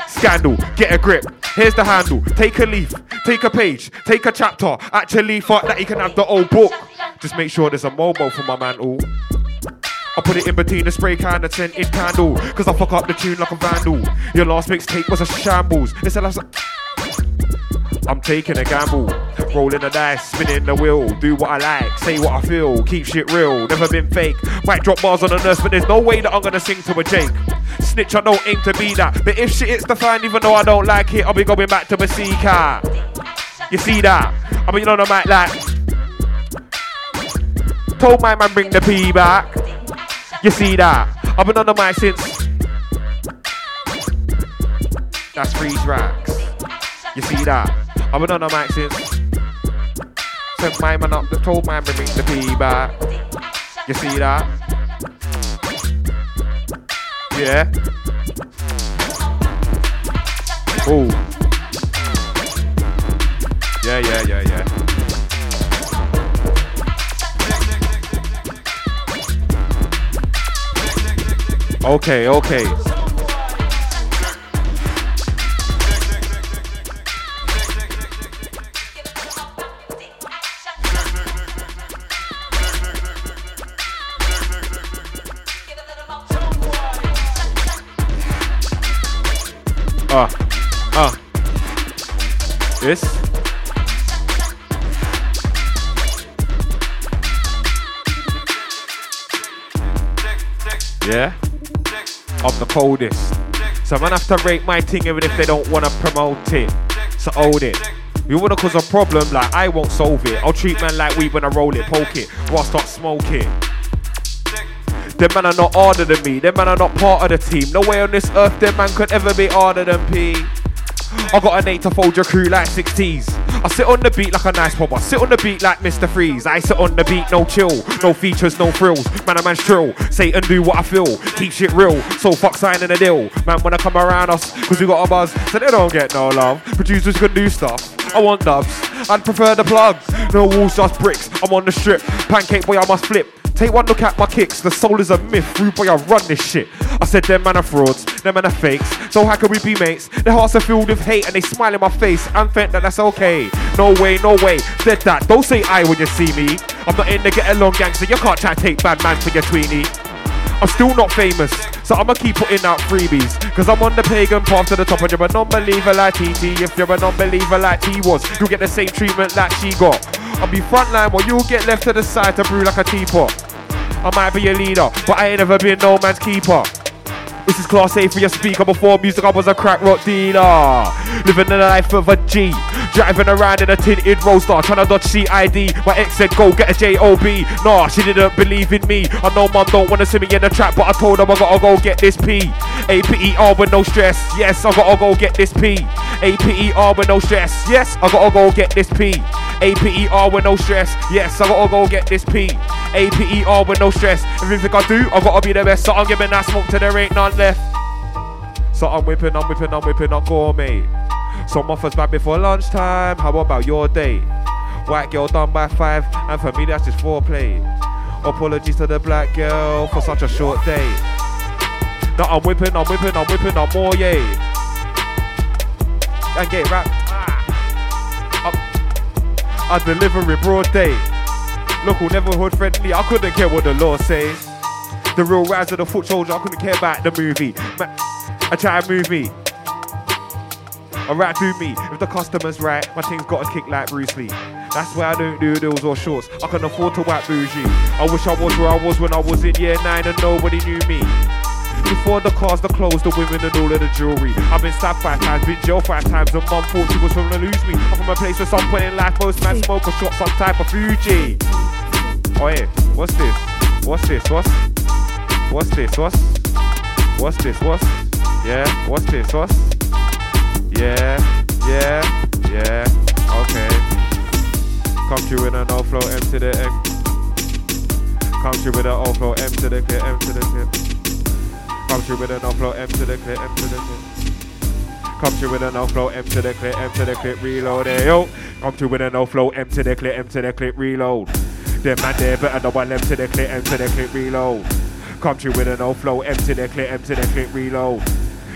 Scandal, get a grip. Here's the handle. Take a leaf, take a page, take a chapter. Actually, thought that he can have the old book. Just make sure there's a mobile for my man. Ooh. I put it in between the spray can and scented candle. Cause I fuck up the tune like a vandal. Your last mixtape was a shambles. It's a last. I'm taking a gamble. Rolling the dice, spinning the wheel, do what I like, say what I feel, keep shit real, never been fake. Might drop bars on a nurse, but there's no way that I'm gonna sing to a Jake. Snitch, I don't aim to be that. But if shit hits the fan, even though I don't like it, I'll be going back to my C car. You see that? I mean, on the mic like. Told my man bring the P back. You see that? I've been on the mic since. That's freeze racks. You see that? Been on the mic since. Sent my man up, the told my man bring the P back. You see that? Yeah. Oh. Yeah, yeah, yeah, yeah. Okay, okay. Ah, ah. This. Yeah. I'm the coldest. So man have to rate my thing even if they don't wanna promote it. So hold it. You wanna cause a problem, like I won't solve it. I'll treat man like weed when I roll it, poke it, or I start smoking. Them man are not harder than me, them man are not part of the team. No way on this earth them man could ever be harder than P. I got an eight to fold your crew like 60s. I sit on the beat like a nice pop. I sit on the beat like Mr. Freeze. I sit on the beat, no chill, no features, no frills. Man, a man's trill. Say and do what I feel. Keep shit real. So fuck signing a deal. Man, when I come around us, cause we got a buzz, so they don't get no love. Producers can do stuff. I want dubs. I'd prefer the plugs. No walls, just bricks. I'm on the strip. Pancake boy, I must flip. Take one look at my kicks, the soul is a myth, rude boy, I run this shit. I said them man are frauds, them man are fakes, so how can we be mates? Their hearts are filled with hate and they smile in my face and think that that's okay. No way, no way, said that, don't say I when you see me. I'm not in the get along gangster, you can't try to take bad man for your tweenie. I'm still not famous, so I'ma keep putting out freebies. Cause I'm on the pagan path to the top, and you're a non-believer like TT. If you're a non-believer like T was, you'll get the same treatment that she got. I'll be frontline while you'll get left to the side to brew like a teapot. I might be a leader, but I ain't never been no man's keeper. This is class A for your speaker. Before music, I was a crack rock dealer. Living the life of a G. Driving around in a tinted roadster, trying to dodge CID. My ex said, go get a JOB. Nah, she didn't believe in me. I know mum don't wanna see me in the trap, but I told her I gotta go get this P. A-P-E-R with no stress. Yes, I gotta go get this P. A-P-E-R with no stress. Yes, I gotta go get this P. A-P-E-R with no stress. Yes, I gotta go get this P. A-P-E-R with no stress. Everything I do, I gotta be the best. So I'm giving that smoke till there ain't none left. So I'm whipping, I'm whipping, I'm whipping on gourmet. Some offers back before lunchtime. How about your day? White girl done by five, and for me that's just foreplay. Apologies to the black girl for such a short day. Now I'm whipping, I'm whipping, I'm whipping, I'm more yay. And get rap. Ah. I deliver in broad day. Local neighborhood friendly, I couldn't care what the law says. The real rise of the foot soldier, I couldn't care about the movie. Ma- I try to move me. Alright, do me. If the customer's right, my thing's got a kick like Bruce Lee. That's why I don't do deals or shorts. I can afford to whack bougie. I wish I was where I was when I was in year nine and nobody knew me. Before the cars, the clothes, the women, and all of the jewelry. I've been stabbed five times, been jailed five times, and mum thought she was gonna lose me. I'm from a place where some point in life, most man smoke or shot some type of Fuji. Oh yeah, what's this? What's this? What's what's this? What's what's this? What's yeah? What's this? What's yeah? Yeah? Yeah? Okay. Come through with an overflow M to the M. Come through with an overflow M to the K, M to the K. Come through with an overflow M to the clip, M to the clip. Come through with an M to the clip, M to the clip, reload it, yo. Come through with an overflow M to the clip, M to the clip, reload. Them man there better know one M to the clip, M to the clip, reload. Come through with an overflow M to the clip, M to the clip, reload.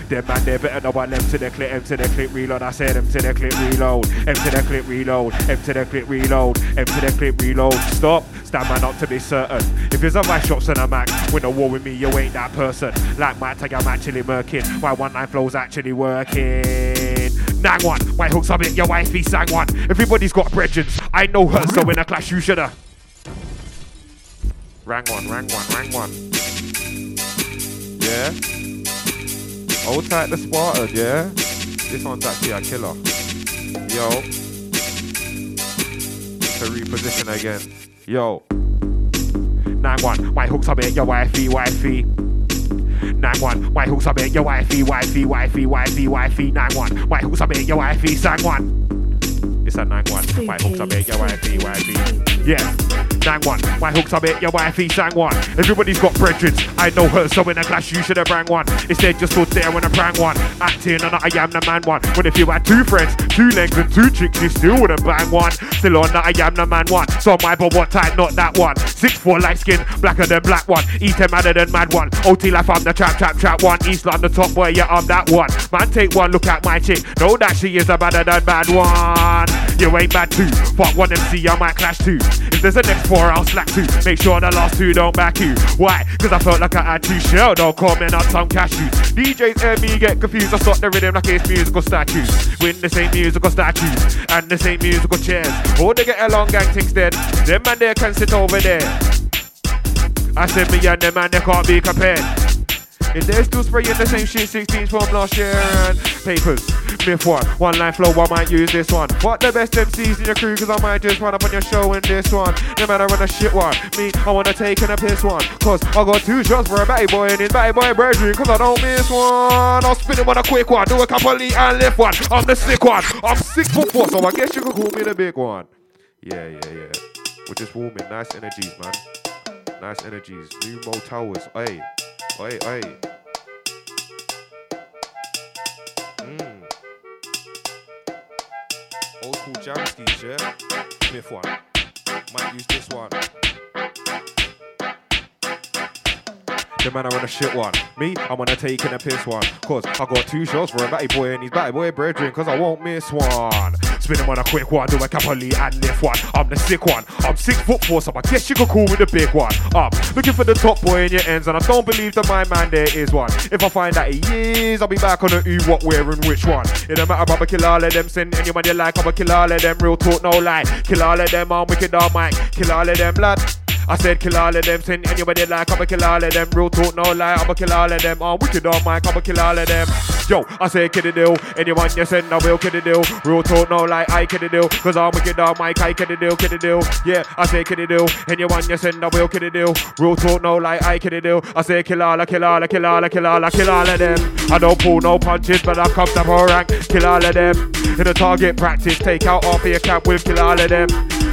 Them man there better know one M to the clip, to the clip, reload. I said to the clip, reload. To the clip, reload. To the clip, reload. To the clip, reload. Stop. Stand man up to be certain. If it's a vice shots and a Mac, win a war with me, you ain't that person. Like my tag, I'm actually murking. Why one nine flow's actually working. Nang one, my hooks up it, your wifey sang one. Everybody's got brethren, I know her, so in a clash you shoulda. Rang one, rang one, rang one. Yeah? Hold tight the Spartan, yeah? This one's actually a killer. Yo. To reposition again. Yo. Nang one, my hooks up it, your wifey, wifey. Nang one, my hooks up it, your wifey, wifey, wifey, wifey, wifey. Nang one, my hooks up it, your wifey, sang one. It's a 9-1, my hooks up it, your wifey, wifey. Yeah. Nang one, my hooks up it, your wifey, sang one. Everybody's got brethren, I know her, so in a clash you should have rang one. Instead, just stood there when I prang one. Acting and I am the man one. When if you had two friends, two legs and two chicks, you still wouldn't bang one. Still on I am the man one. So my but what type, not that one. Six four light skin, blacker than black one. Eat him madder than mad one. OT life, I'm the trap, trap, trap one. East London top boy, yeah, I'm that one. Man, take one look at my chick. Know that she is a better than bad one. You ain't bad too. Fuck one MC, I might clash too. If there's a next four, I'll slack too. Make sure the last two don't back you. Why? Cause I felt like I had two shell. Don't call me not some cashews. DJs hear me get confused. I start the rhythm like it's musical statues. Win the same musical statues and the same musical chairs. Oh, they get along gang things dead. Them man there can sit over there. I said me and them man they can't be compared. If they're still spraying the same shit 16s from last year and papers. Myth one, one line flow, I might use this one. What the best MCs in your crew, cause I might just run up on your show in this one. No matter when a shit one. Me, I wanna take in a piss one. Cause I got two shots for a batty boy and his batty boy brethren, cause I don't miss one. I'll spin it on a quick one, do a couple of and lift one. I'm the sick one. I'm six foot four, so I guess you could call me the big one. Yeah, yeah, yeah. We're just warming. Nice energies, man. Nice energies. New Mo Towers. Hey. Hey, hey. Mm. Old school jam skis, yeah? Smith one. Might use this one. The man I want a shit one. Me, I'm gonna take in a piss one. Cause I got two shots for a batty boy and his batty boy brethren, cause I won't miss one. Spin him on a quick one, do a capoli and lift one. I'm the sick one. I'm six foot four, so I guess you could call me the big one. Up, looking for the top boy in your ends, and I don't believe that my man there is one. If I find that he is, I'll be back on the who, what, where, and which one. It don't matter, I'ma kill all of them. Send anyone you like, I'ma kill all of them. Real talk, no lie. Kill all of them, I'm wicked on mic. Kill all of them, lad. I said kill all of them, send anybody like I'ma kill all of them. Real talk, no lie, I'ma kill all of them. I'm wicked on mic, I'ma kill all of them. Yo, I say kid the deal. Anyone you send, I will kid the deal. Real talk, no lie, I kid the deal. Cause I'm wicked on mic, I kid the deal, kid the deal. Yeah, I say kid the deal. Anyone you send, I will kid the deal. Real talk, no lie, I kid the deal. I say kill all, kill all, kill all, kill all, kill all of them. I don't pull no punches, but I come to rank. Kill all of them. In the target practice, take out half of your camp, we'll kill all of them.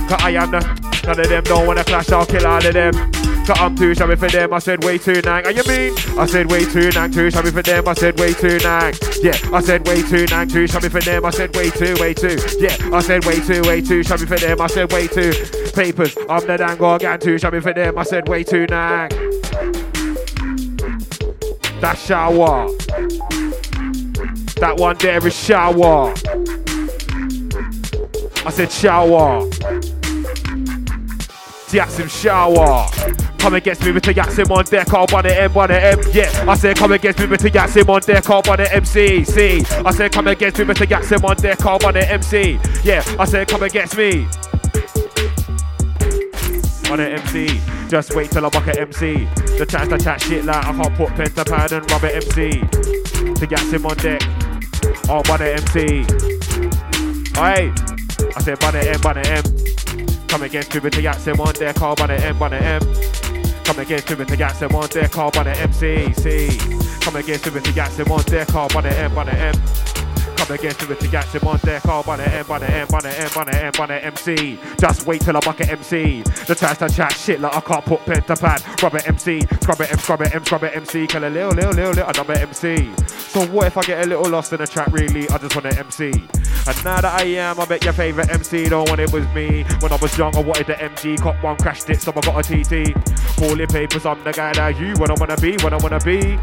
Cause I am the None of them don't wanna clash, I'll kill all of them. Cause I'm too shabby for them, I said way too nang. And you mean? I said way too nang, too shabby for them, I said way too nang. Yeah, I said way too nang, too shabby for them, I said way too, way too. Yeah, I said way too, way too shabby for them, I said way too. Papers, I'm the dang organ, too shabby for them, I said way too nang. That shower. That one there is shower. I said shower. Yaxim shower. Come against me with the Yaxim on deck, I'll run it M, run it M. Yeah, I said come against me with the Yaxim on deck, I'll run it MC. See, I said come against me with the Yaxim on deck, I'll run it MC. Yeah, I said come against me. On an MC, just wait till I buck at MC. The chance to chat shit like I can't put pen to pad and rub it MC. To Yaxim on deck, I'll run it MC. Aye, I said run it M, run it M. Come against me with the Yaxim on deck, I'll run it M, run it M. Come against me with the Yaxim on deck, I'll run it MC. Come against me with the Yaxim on deck, I'll run it M, run it M. Come against me with the Yaxim on deck, I'll run it M, run it M, run it M, run it M, run it MC. Just wait till I bucket MC. The chance to chat shit like I can't put pen to pad. Rub it MC, scrub it M, scrub it M, scrub it MC. Kill a little, little, little, little, another MC. So what if I get a little lost in the track? Really, I just want to MC. And now that I am, I bet your favorite MC don't want it was me. When I was young, I wanted the MG, cop one, crashed it, so I got a TT. Falling papers, I'm the guy that you when I wanna be, when I wanna be.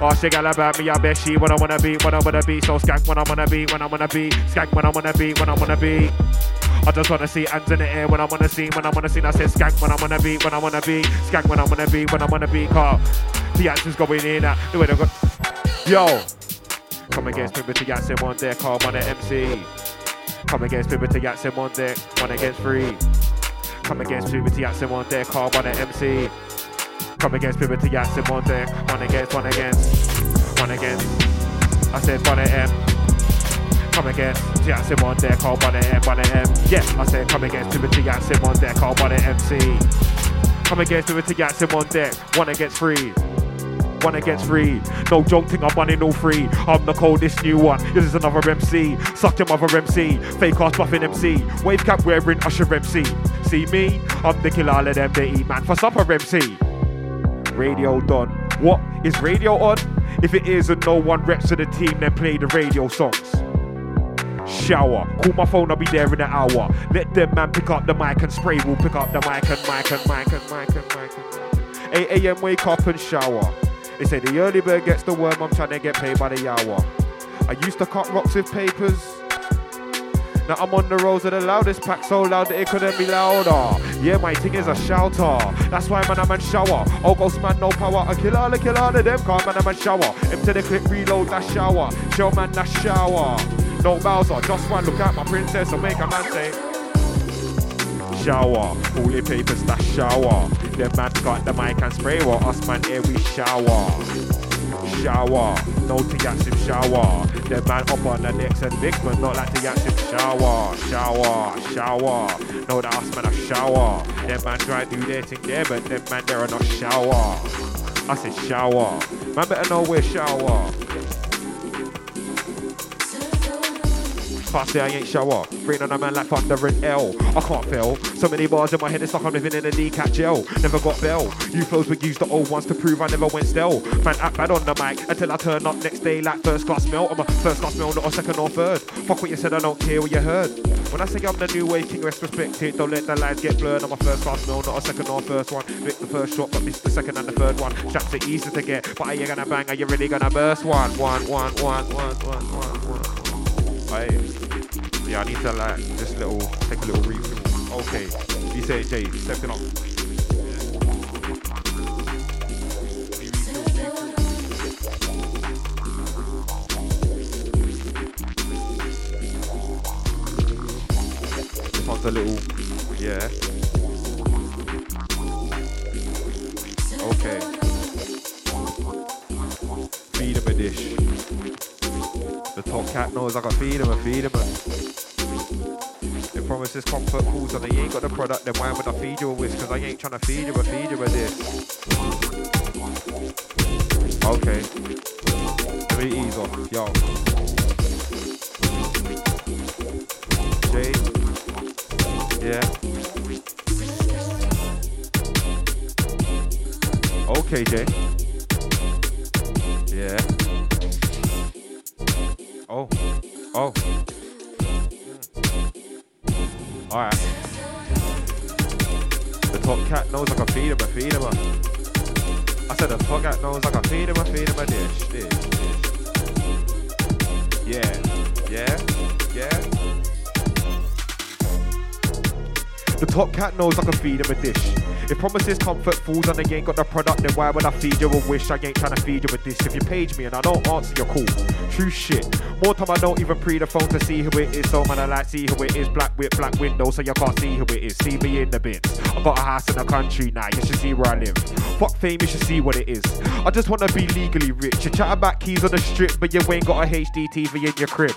Oh, she gal about me, I bet she when I wanna be, when I wanna be. So skank when I wanna be, when I wanna be. Skank when I wanna be, when I wanna be. I just wanna see hands in the air when I wanna see, when I wanna see. I said skank when I wanna be, when I wanna be. Skank when I wanna be, when I wanna be. Car. The answer's going in at the way they got. Yo. Come against Puberty Yatsim on deck, hard one at MC. Come against Puberty Yatsim on deck, one against three. Come against Puberty Yatsim on deck, hard one at MC. Come against Puberty Yatsim on deck, one against, one against, one against. I said one at M. Come against Yatsim on deck, hard one at M, one at M. Yeah, I said come against Puberty Yatsim on deck, hard one at MC. Come against Puberty Yatsim on deck, one against three one against three. No joke thing, I'm running all three. I'm the coldest new one. This is another MC. Suck your mother MC. Fake ass buffing MC. Wave cap wearing Usher MC. See me? I'm the killer all of them they eat man for supper MC. Radio done. What is radio on? If it is and no one reps to the team, then play the radio songs. Shower. Call my phone, I'll be there in an hour. Let them man pick up the mic and spray. We'll pick up the mic and mic and mic and mic and mic and mic. 8 a.m. wake up and shower. They say the early bird gets the worm, I'm trying to get paid by the hour. I used to cut rocks with papers. Now I'm on the roads of the loudest pack so loud that it couldn't be louder. Yeah, my thing is a shouter. That's why man I'm in shower. All ghost man no power. I kill all, I kill all of them. Call man I'm in shower. Empty the clip, reload that shower. Show man that shower. No Bowser, just one look at my princess and make a man say shower. Holy papers, that shower. The man got the mic and spray. Well, us man here we shower. Shower. No to Tiaxim shower. The man up on the necks and dicks, but not like Tiaxim shower. Shower. Shower. No, the us man a shower. Them man try do their thing there, but them man there are not shower. I said shower. Man better know where shower. Say I ain't shower. Rain on a man like thunder and L. I can't fail. So many bars in my head, it's like I'm living in a kneecap gel. Never got bell. You flows would use the old ones to prove I never went stale. Man, act bad on the mic until I turn up next day like first class mail. I'm a first class mail, not a second or third. Fuck what you said, I don't care what you heard. When I say I'm the new wave king, rest respect it. Don't let the lines get blurred. I'm a first class mail, not a second or first one. Vic the first shot, but miss the second and the third one. Straps are easy to get, but are you gonna bang? Are you really gonna burst one? One, one, one, one, one, one, one. Aye. Yeah, I need to like just a little take a little refill. Okay, Jay, stepping up. This one's a little, yeah. Okay. Cat knows I can feed him and feed him and it promises comfort foods and he ain't got the product, then why would I feed you a whisk? Cause I ain't trying to feed you a feed you a this. Okay. Let me ease off. Yo. Jay. Yeah. Okay, Jay. Cat knows I can feed him a dish. It promises comfort fools and they ain't got the product, then why would I feed you a wish? I ain't trying to feed you a dish. If you page me and I don't answer your call, true shit. More time I don't even pre the phone to see who it is. So man, I like see who it is. Black with black window, so you can't see who it is. See me in the bits. I got a house in the country now. You should see where I live. Fuck fame, you should see what it is. I just wanna be legally rich. You chat about keys on the strip, but you ain't got a HD TV in your crib.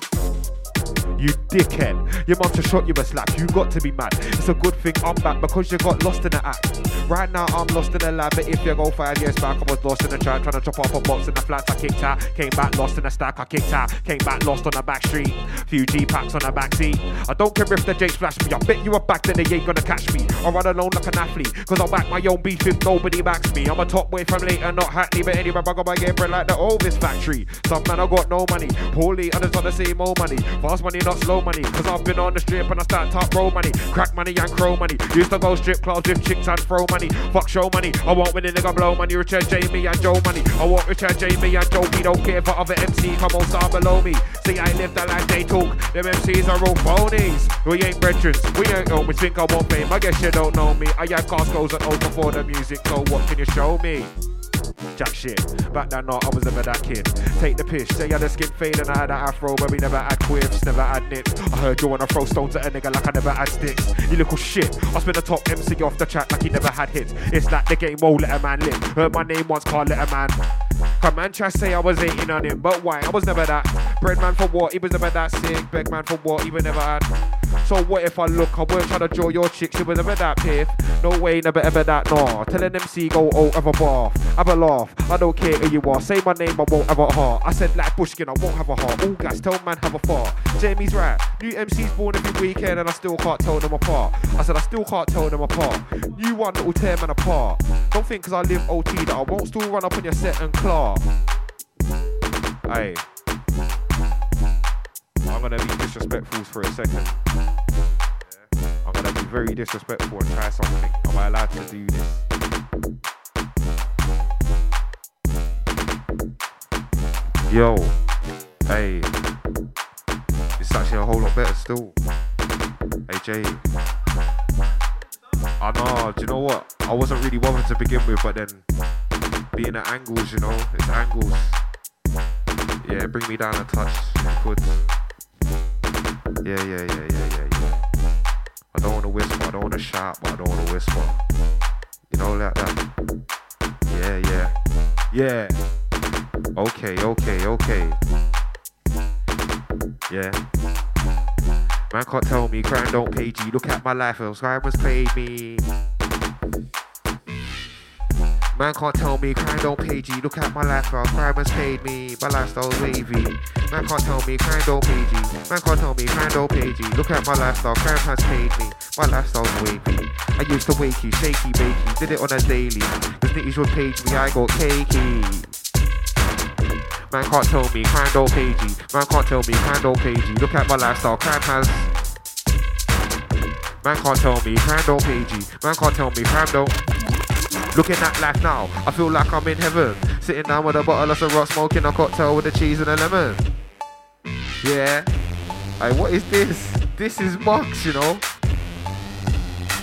You dickhead. Your mum to shot you a slap. You got to be mad. It's a good thing I'm back because you got lost in the act. Right now I'm lost in the lab, but if you go five years back, I was lost in the track, trying to chop off a box in the flats. I kicked out, came back lost in the stack. I kicked out, came back lost on the back street. Few G packs on the back seat. I don't care if the J splash me. I bet you a back then they ain't gonna catch me. I run alone like an athlete, cause I back my own beef if nobody backs me. I'm a top boy from later, not Hackney, but anyway, I got my game bread like the Hovis factory. Some man I got no money, poorly, others on the same old money. Fast money, not slow money, cause I've been on the strip and I start top roll money. Crack money and crow money. Used to go strip clubs with chicks and throw money. Fuck show money. I want when a nigga blow money. Richard Jamie and Joe money. I want Richard Jamie and Joe. We don't care for other MC. Come on, star below me. See, I live the life they talk. Them MCs are all phonies. We ain't brethren. We ain't know. We think I want fame. I guess you don't know me. I had Costco's and O's for the music. So what can you show me? Jack shit. Back then, no, I was never that kid. Take the piss. Say you had a skin fade and I had an afro, but we never had quips, never had nips. I heard you wanna throw stones at a nigga like I never had sticks. You little shit. I spin the top MC off the track like he never had hits. It's like the game won't let a man live. Heard my name once, can't let a man. Come man say I was hating on him, but why? I was never that. Bread man for what? He was never that sick. Beg man for what? He was never had. So what if I look? I weren't trying to draw your chick. She was never that piff. No way, never ever that. No. Telling MC go out of a bar. Have a laugh. I don't care who you are. Say my name, I won't have a heart. I said like Bushkin, I won't have a heart. All gas, tell man have a fart. Jamie's right. New MC's born every weekend and I still can't tell them apart. I said I still can't tell them apart. You one little tear man apart. Don't think cause I live OT that I won't still run up on your set and Hey. I'm gonna be disrespectful for a second. I'm gonna be very disrespectful and try something. Am I allowed to do this? Yo, hey, it's actually a whole lot better still. Hey Jay, ah, I know. Do you know what? I wasn't really bothered to begin with, but then being at angles, you know, it's angles. Yeah, bring me down a touch, you could. Yeah, yeah, yeah, yeah, yeah, yeah. I don't want to whisper, I don't want to shout, but I don't want to whisper. You know, like that. Yeah, yeah, yeah. Okay, okay, okay. Yeah. Man can't tell me crime don't pay G. Look at my life, has paid me. Man can't tell me crime don't pay G. Look at my life, else crime has paid me. My lifestyle's wavy. Man can't tell me crime don't pay G. Man can't tell me crime don't pay G. Look at my lifestyle, crime has paid me. My lifestyle's wavy. I used to wakey, shaky, bakey, did it on a daily. Cause niggas would page me, I got cakey. Man can't tell me crime don't pay G. Man can't tell me crime don't pay G. Look at my lifestyle, crime has. Man can't tell me crime don't pay G. Man can't tell me crime don't. Looking at life now, I feel like I'm in heaven. Sitting down with a bottle of Ciroc, smoking a cocktail with the cheese and a lemon. Yeah. Hey, what is this? This is Mox, you know.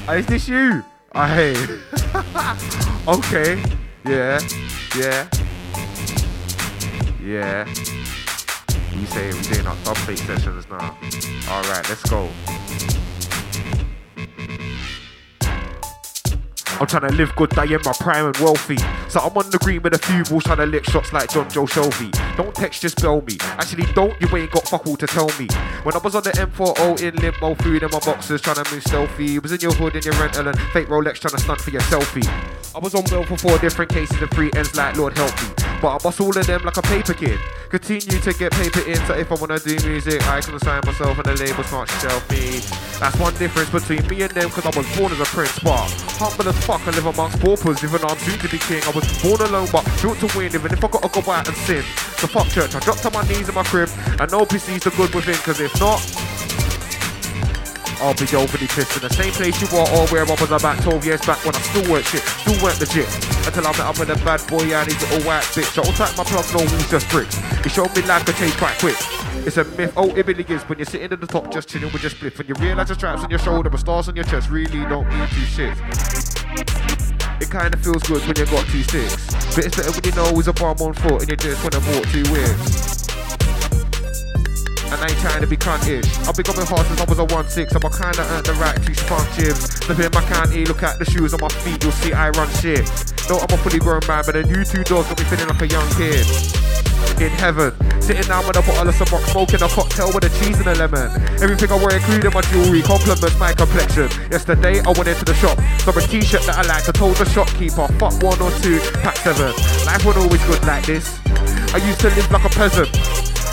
Hey, is this you? Hey. okay. Yeah. Yeah. Yeah. We say we're doing our top plate sessions now. Alright, let's go. I'm trying to live good, die in my prime and wealthy. So I'm on the green with a few balls trying to lick shots like John Joe Shelby. Don't text, just bell me. Actually, don't, you ain't got fuck all to tell me. When I was on the M40 in limbo, food in my boxes trying to move stealthy. Was in your hood in your rental and fake Rolex trying to stunt for your selfie. I was on bail for four different cases and three ends like Lord help me. But I bust all of them like a paper kid. Continue to get paper in, so if I wanna do music, I can assign myself and the label can't shelf me. That's one difference between me and them, cause I was born as a prince, but humble as fuck I live amongst paupers. Even though I'm soon to be king, I was born alone, but built to win, even if I gotta go out and sin. So fuck church, I dropped to my knees in my crib, and no PC's the good within, cause if not, I'll be overly pissed in the same place you are or where I was about 12 years back when I still weren't shit, still weren't legit. Until I met up with a bad boy and he's a white bitch. I all like my plug, no walls, just bricks. He showed me life could change quite quick. It's a myth, oh it really is when you're sitting at the top just chilling with your spliff and you realise the straps on your shoulder but stars on your chest really don't mean two shit. It kinda feels good when you got two sticks. But it's better when you know it's a bomb on foot and you just wanna walk two weirds. And I ain't trying to be cuntish. I've been going hard since I was a 1-6, so I kinda earned the right to spunk jibs. Slip in my county, look at the shoes on my feet, you'll see I run shit. No, I'm a fully grown man, but the new two doors got me feeling like a young kid. In heaven, sitting down with a bottle of some smoking a cocktail with a cheese and a lemon. Everything I wear, including my jewelry, complements my complexion. Yesterday, I went into the shop, saw a t-shirt that I liked. I told the shopkeeper, fuck one or two, pack seven. Life wasn't always good like this. I used to live like a peasant.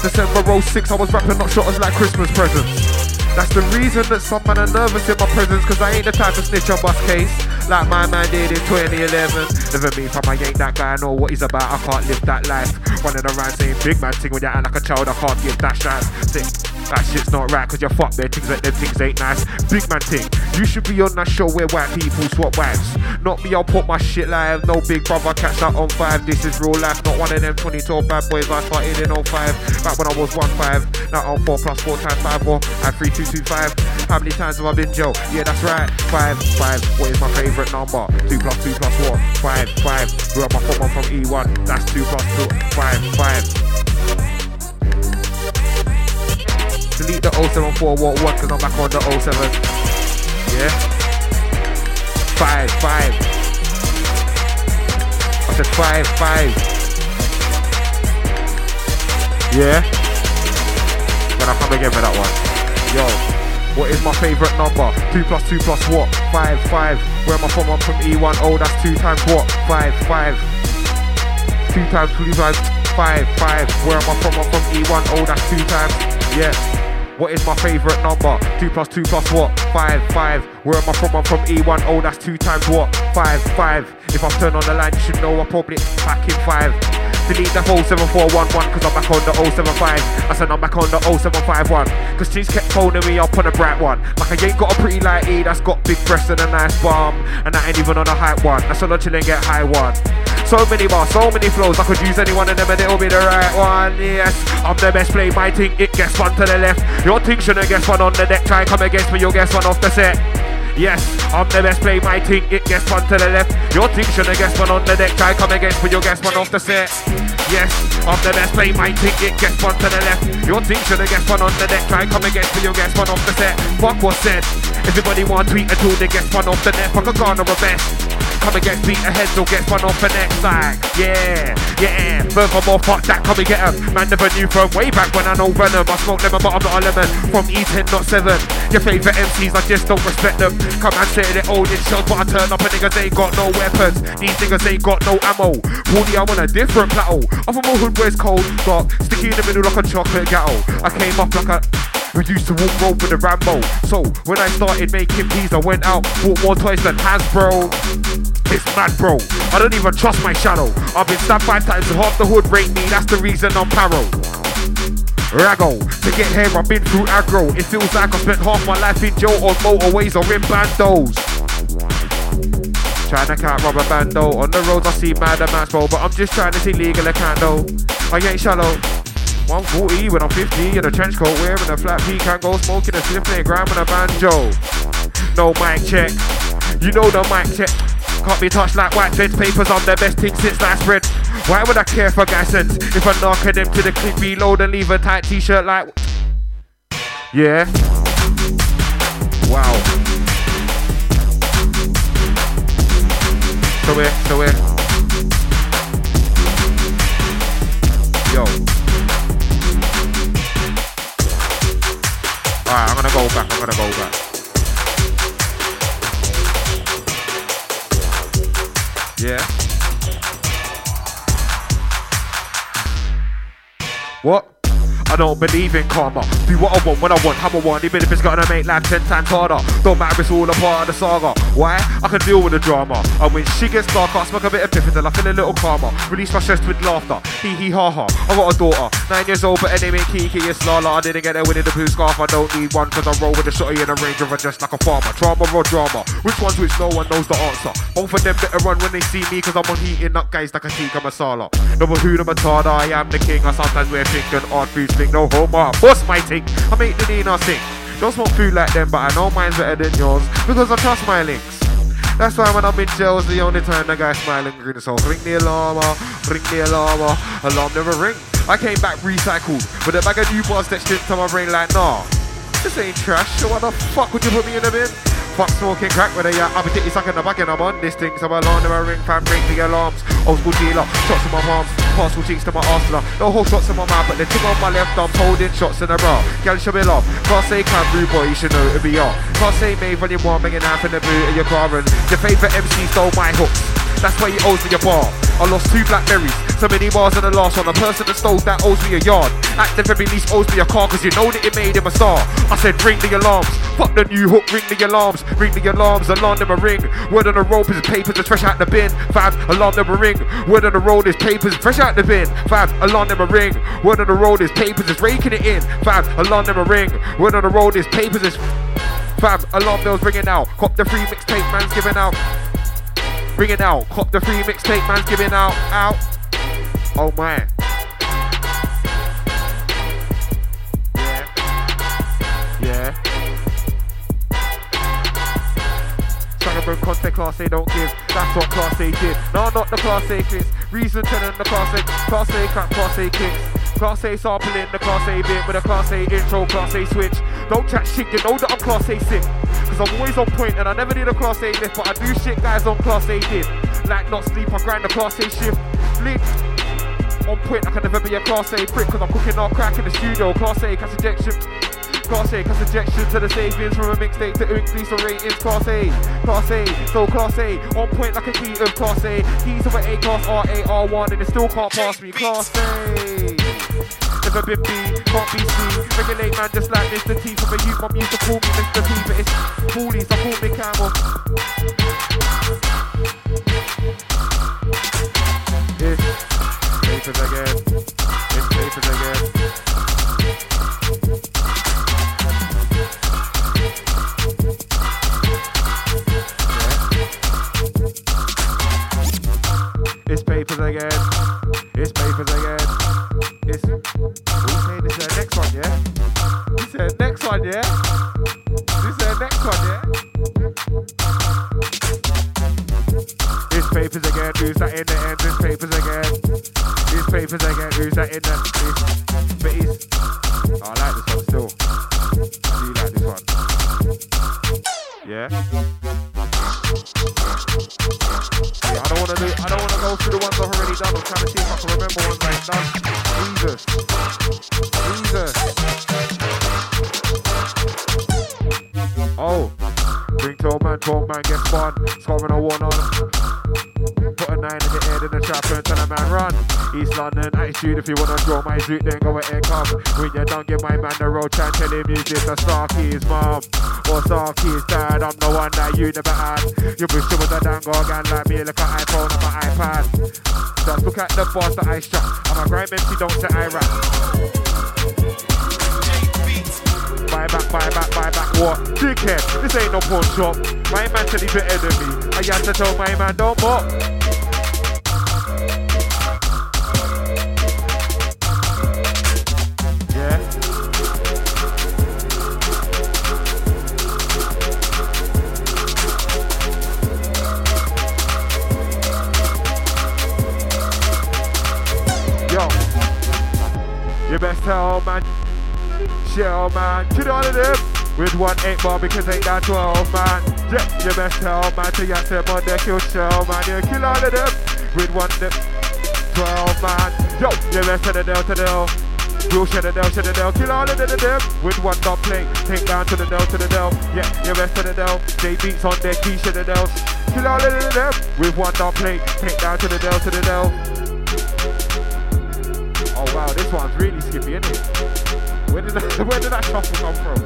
December 06, I was rapping not shotters like Christmas presents. That's the reason that some man are nervous in my presence, cause I ain't the type to snitch on bus case. Like my man did in 2011. Never mean from I ain't that guy, I know what he's about, I can't live that life. Running around saying big man thing when you act like a child, I can't give that shot. Sick. That shit's not right, cause you fuck their things like them things ain't nice. Big man thing, you should be on that show where white people swap wives. Not me, I'll put my shit live. No big brother, catch that on five. This is real life, not one of them 2012 bad boys I started in 05. Back when I was 1-5, now I'm 4 plus 4 times 5 4 and 3 2 2 5. How many times have I been Joe? Yeah, that's right. 5 5. What is my favourite number? 2 plus 2 plus what? 5 5. Where am I from? I'm from E1. That's 2 plus 2. 5 5. Delete the 074 what one because I'm back on the 07. Yeah. Five, five. I said five, five. Yeah. When I'll come again for that one. Yo, what is my favourite number? Two plus two plus what? Five, five. Where am I from? I'm from E1. Oh, that's two times what? Five, five. Two times two times five, five. Where am I from? I'm from E1. Oh, that's two times. Yeah. What is my favourite number? 2 plus 2 plus what? 5, 5. Where am I from? I'm from E1. Oh, that's 2 times what? 5, 5. If I turn on the line, you should know I'm probably packing 5 to leave the whole 7411 because I'm back on the 075. I said I'm back on the 0751 because she's kept phoning me up on a bright one. Like I ain't got a pretty lighty that's got big breasts and a nice bum, and I ain't even on a hype one. That's a I'm chilling, get high one. So many bars, so many flows, I could use any one of them and it'll be the right one, yes. I'm the best, play my thing, it gets one to the left. Your thing shouldn't guess one on the deck, try come against me, you'll guess one off the set. Yes, I'm the best. Play my thing, it gets one to the left. Your thing should have guess one on the deck. Try come against me, you'll guess one off the set. Yes, I'm the best. Play my thing, it gets one to the left. Your thing should have guess one on the deck. Try come against me, you'll guess one off the set. Fuck what's said. Everybody wanna tweet until they get one off the net. Fuck a garner a vest. Come and get beat ahead, so get one off the next side. Yeah, yeah. Furthermore, fuck that, come and get 'em. Man never knew from way back when I know Venom. I smoke lemon, but I'm not a lemon. From E10, not 7. Your favourite MCs, I just don't respect them. Come and say they own it shows, but I turn up and niggas ain't got no weapons. These niggas ain't got no ammo. Woody, I'm on a different plateau. I'm from hood where it's cold, dark, sticky in the middle like a chocolate ghetto. I came up like a we used to walk road with a Rambo. So when I started making peas, I went out, bought more toys than Hasbro. It's mad, bro. I don't even trust my shadow. I've been stabbed five times, and half the hood rate me. That's the reason I'm paro. Rago, to get here, I've been through aggro. It feels like I spent half my life in jail on motorways or in bandos. Trying to count rubber bando. On the roads, I see mad amounts, bro. But I'm just trying to see legal account, though. I ain't shallow. 140 when I'm 50 in a trench coat, wearing a flat pecan, go smoking a spliff, play gram and a banjo. No mic check, you know the mic check. Can't be touched like white fence papers. I'm the best thing since last spread. Why would I care for guy sense if I knock them to the clip, reload and leave a tight t-shirt like? Yeah. Wow. So where? So where? Yo. Alright, I'm gonna go back, I'm gonna go back. Yeah. What? I don't believe in karma. Do what I want when I want, how I want, even if it's gonna make life ten times harder. Don't matter, it's all a part of the saga. Why? I can deal with the drama. And when she gets dark, I smoke a bit of piff until I feel a little calmer. Release my stress with laughter. Hee hee ha ha. I got a daughter, nine years old, but her Kiki, it's Lala. I didn't get there winning the poo scarf. I don't need one, cause I roll with a shotty in a Range Rover just like a farmer. Trauma or drama? Which one's which? No one knows the answer. Both of them better run when they see me, cause I'm on heating up guys like a tikka masala. No who the matata, I am the king. I sometimes wear pink and odd foods, no homo. What's my thing? I make the Nina sing. Don't smoke food like them, but I know mine's better than yours because I trust my links. That's why when I'm in jail, it's the only time the guy smiling green. So ring the alarm, ah. ring the alarm, ah. alarm never ring. I came back recycled with a bag of new bars that shit to my brain like, nah, this ain't trash. So what the fuck would you put me in the bin? Fuck smoking crack a yeah, I'll be getting stuck in the back and I'm on this thing. So alarm never ring, fam, ring the alarms. Old school dealer, shots in my palms, parcel cheeks to my arsenal. No whole shots in my mouth, but the thing on my left arm's holding shots in the bra. Gal should be love. Can't say Camry boy, you should know it'll be on. Can't say May volume one, banging out in the boot of your car and your favourite MC stole my hooks. That's why he owes me a bar. I lost two blackberries, So many bars in the last one. The person that stole that owes me a yard. At the very least owes me a car, cause you know that it made him a star. I said, ring the alarms. Fuck the new hook, ring the alarms. Ring the alarms, alarm them a ring. Word on the rope is papers, fresh out the bin. Fam, alarm them a ring. Word on the road is papers, fresh out the bin. Fam, alarm them a ring. Word on the road is papers, is raking it in. Fam, alarm them a ring. Word on the road is papers, is. Fam, alarm bells ringing out. Cop the free mixtape, man's giving out. Ringing out. Cop the free mixtape, man's giving out. Out. Oh my. Yeah. Yeah. Sagaburn content class A don't give. That's what class A did. No, not the class A kicks. Reason telling the class A. Class A crap, class A kicks. Class A sampling the class A bit with a class A intro, class A switch. Don't chat shit, you know that I'm class A sick. Cause I'm always on point and I never did a class A lift, but I do shit guys on class A did. Like not sleep, I grind the class A shift. Blink. On point, I can never be a class A prick cause I'm cooking all crack in the studio. Class A, cast ejection. Class A, cast ejection to the savings from a mixtape to increase the ratings. Class A, Class A, so Class A, on point like a key of Class A. Keys of an A class R A R one and it still can't pass me. Class A. Never been B, can't be C. Regulate man just like Mr. T. From a youth, mum used to call me Mr. T, but it's Foolies, I call me Camel. It's papers again. It's papers again. It's papers again. That in the end? Attitude. If you wanna draw my zoot, then go ahead come. When you're done, give my man the road. Try and tell use this a Starkey's mom or Starkey's dad. I'm the one that you never had. You you was a dango gun like me, like an iPhone or my iPad. Just look at the boss that I shot. I'm a grime MC, don't say I rap. Buy back, buy back, buy back what? Dickhead, this ain't no pawn shop. My man said better than me. I had to tell my man, don't mop. You best tell man. Shell man. Kill all of them. With one eight ball because ain't that 12 man. Yeah, you best tell man to get them on the kill shell man. You kill all of them. With one dip. 12 man. Yo, you best tell the Del to Del. Real shit the Del, shit the Del. Kill all of them. them. With one dot play. Take down to the Del, to the Del. Yeah, you best to the Del. J beats on their key, shit the Dels. Kill all of them. them. With one dot play. Take down to the Del, to the Del. Wow, this one's really skippy, isn't it? Where did that, where did that shuffle come from?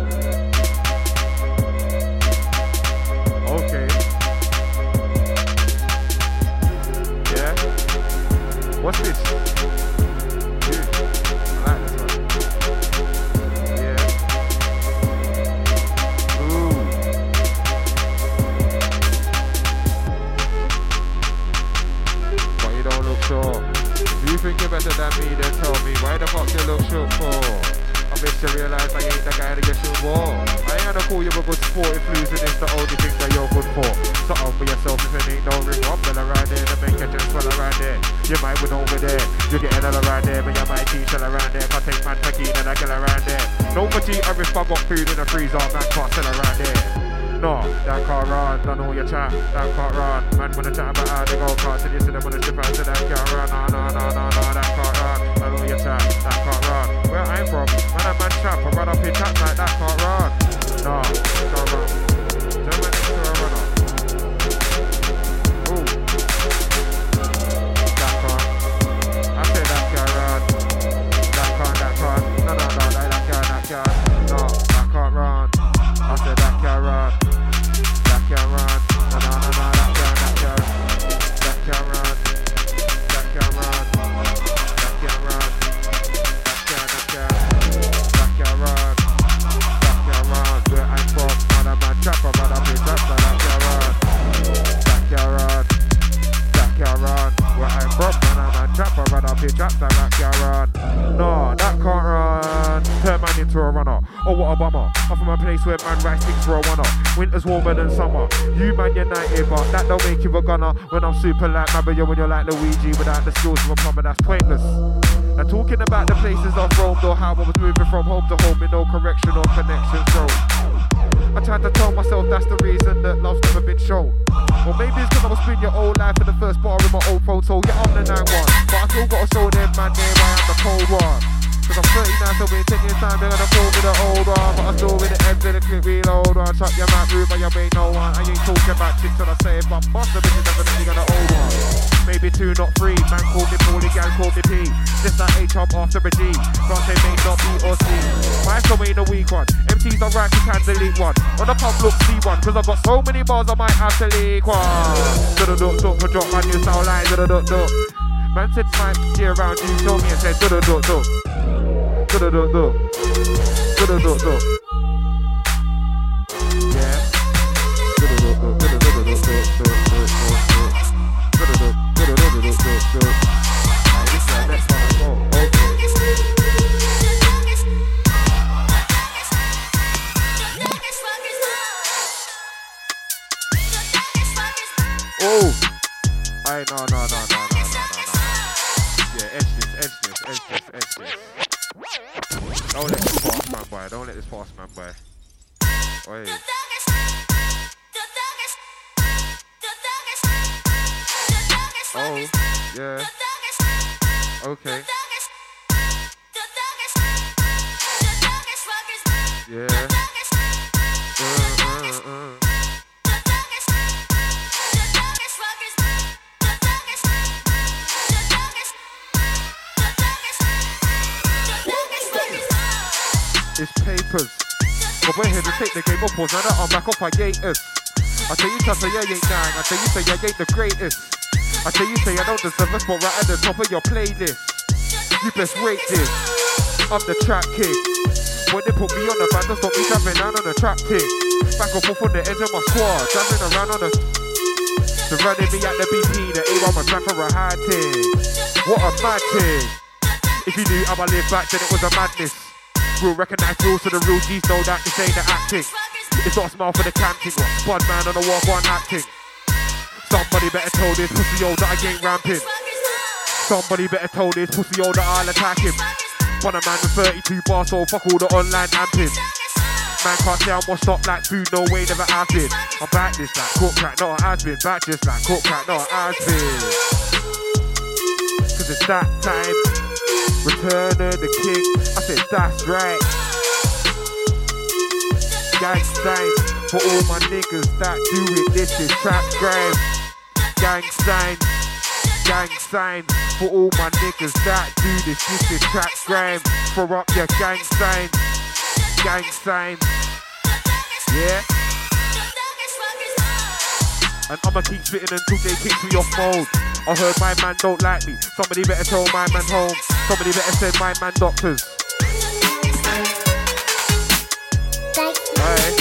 Okay. Yeah. What's this? Better than me, then tell me why the fuck you look shook for? I make you realize I ain't the guy that you should war. I ain't gonna call you a good sport if losing is the only thing that you're good for. So off for yourself if it ain't no ring up, then around there, then make a just well around there. You might win over there, you get another around there, but you might teach all around there. If I take for keen and I get around there. No or if I got food in the freezer, man can't sell around there. No, that can't run, don't know your chat, that can't run. Man, the chat about how they go cards, and you see them the strip out, so that can't run. No, no, no, no, no, that can't run. I know your chat, that can't run. Where I'm from, man, a man trap, I run up in chats like that can't run. No, can't run. Writes things for a one Winter's warmer than summer. You man united, but that don't make you a gunner. When I'm super like Mario, when you're like Luigi without the skills of a plumber, that's pointless. And talking about the places I've roamed or how I was moving from home to home with no correction or connection. So I tried to tell myself that's the reason that love's never been shown. Or maybe it's because I was spending your old life in the first bar in my old photo. Yeah, I'm the 9 1. But I still gotta show them man name I am the cold one. Cause I'm 39, so we taking time, they're gonna call me the old one. But I'm still with the ends of the clip reload one. Shut your mouth, room, but you ain't no one. I ain't talking about chicks till I say if I'm bust, the bitches definitely gonna old one. Maybe two, not three. Man called me Paulie, gal called me P. Just like H up after a G. Can't may not B or C. My so ain't a weak one. MC's alright, you can delete one. On the pub, look, see one. Cause I've got so many bars, I might have to leak one. Do-do-do-do, drop my new sound line. Do-do-do-do. Man said might be around you, show me and said do-do-do-do. Do-do-do-do. Do-do-do-do. Yeah. Do-do-do-do, do-do-do-do-do, do-do-do-do-do. Do-do-do, do-do-do-do-do-do. Alright, boy. Oi. Oh, yeah. Okay. Yeah. Uh, uh, uh. It's papers. But we're here to take the game up, pause. Now that I'm back up, I hate us. I tell you, Tata, yeah, you ain't dying. I tell you, say, I ain't the greatest. I tell you, say, I don't deserve a spot right at the top of your playlist. You best wait this. I'm the track king. When they put me on the band, don't stop me trapping down on the trap thing. Back and forth on the edge of my squad, driving around on the. Surrounding me at the BP, the A1 was back for a high thing. What a mad thing. If you knew how I'ma live back, then it was a madness. Real recognize rules so the real G's know that this ain't the acting. It's not smile for the canting, one. man on the walk one acting. Somebody better tell this pussy old that I ain't ramping. Somebody better tell this pussy old that I'll attack him. One a man with 32 bars, so fuck all the online amping. Man can't say I'm washed up like food, no way, never has been. I'm back this like cook crack, not a has been. Back just like cook crack, not a has been. Cause it's that time. Return of the king. I said that's right. Gang sign for all my niggas that do it. This is trap grime. Gang sign. Gang sign for all my niggas that do this. This is trap grime. For up your gang sign. Gang sign. Yeah. And I'ma keep spitting until they kick me off mode. I heard my man don't like me. Somebody better tell my man home. Somebody better send my man doctors. Aye. Yeah.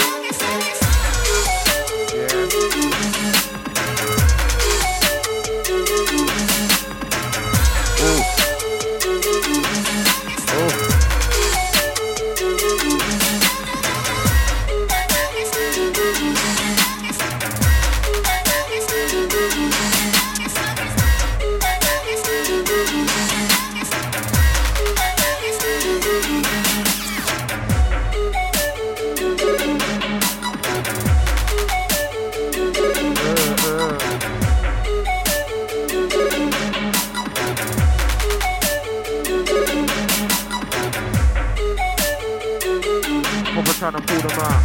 Trying to pull them out.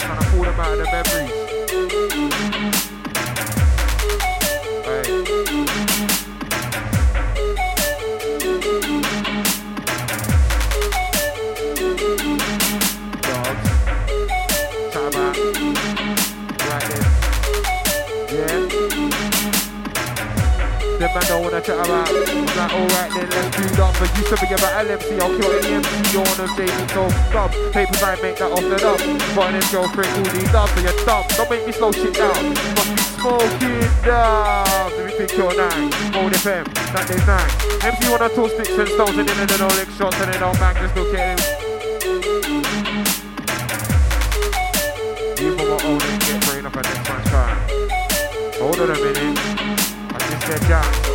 Trying to pull them out of the memories. Wanna chat about. Like, alright then, let's do that. But you said me about LMC, I'll kill any MC. You wanna say me so dumb. Papers I make that off the dump. But this girlfriend, all these dubs, so you're dumb. Don't make me slow shit down. Must be smoking down. Let me think kill nine. Hold FM, that day's nine. MC wanna talk sticks and stones and then they don't lick shots and they don't bang, just still kill him. You for my own and get brain up and next try. Hold on a minute. I just said that.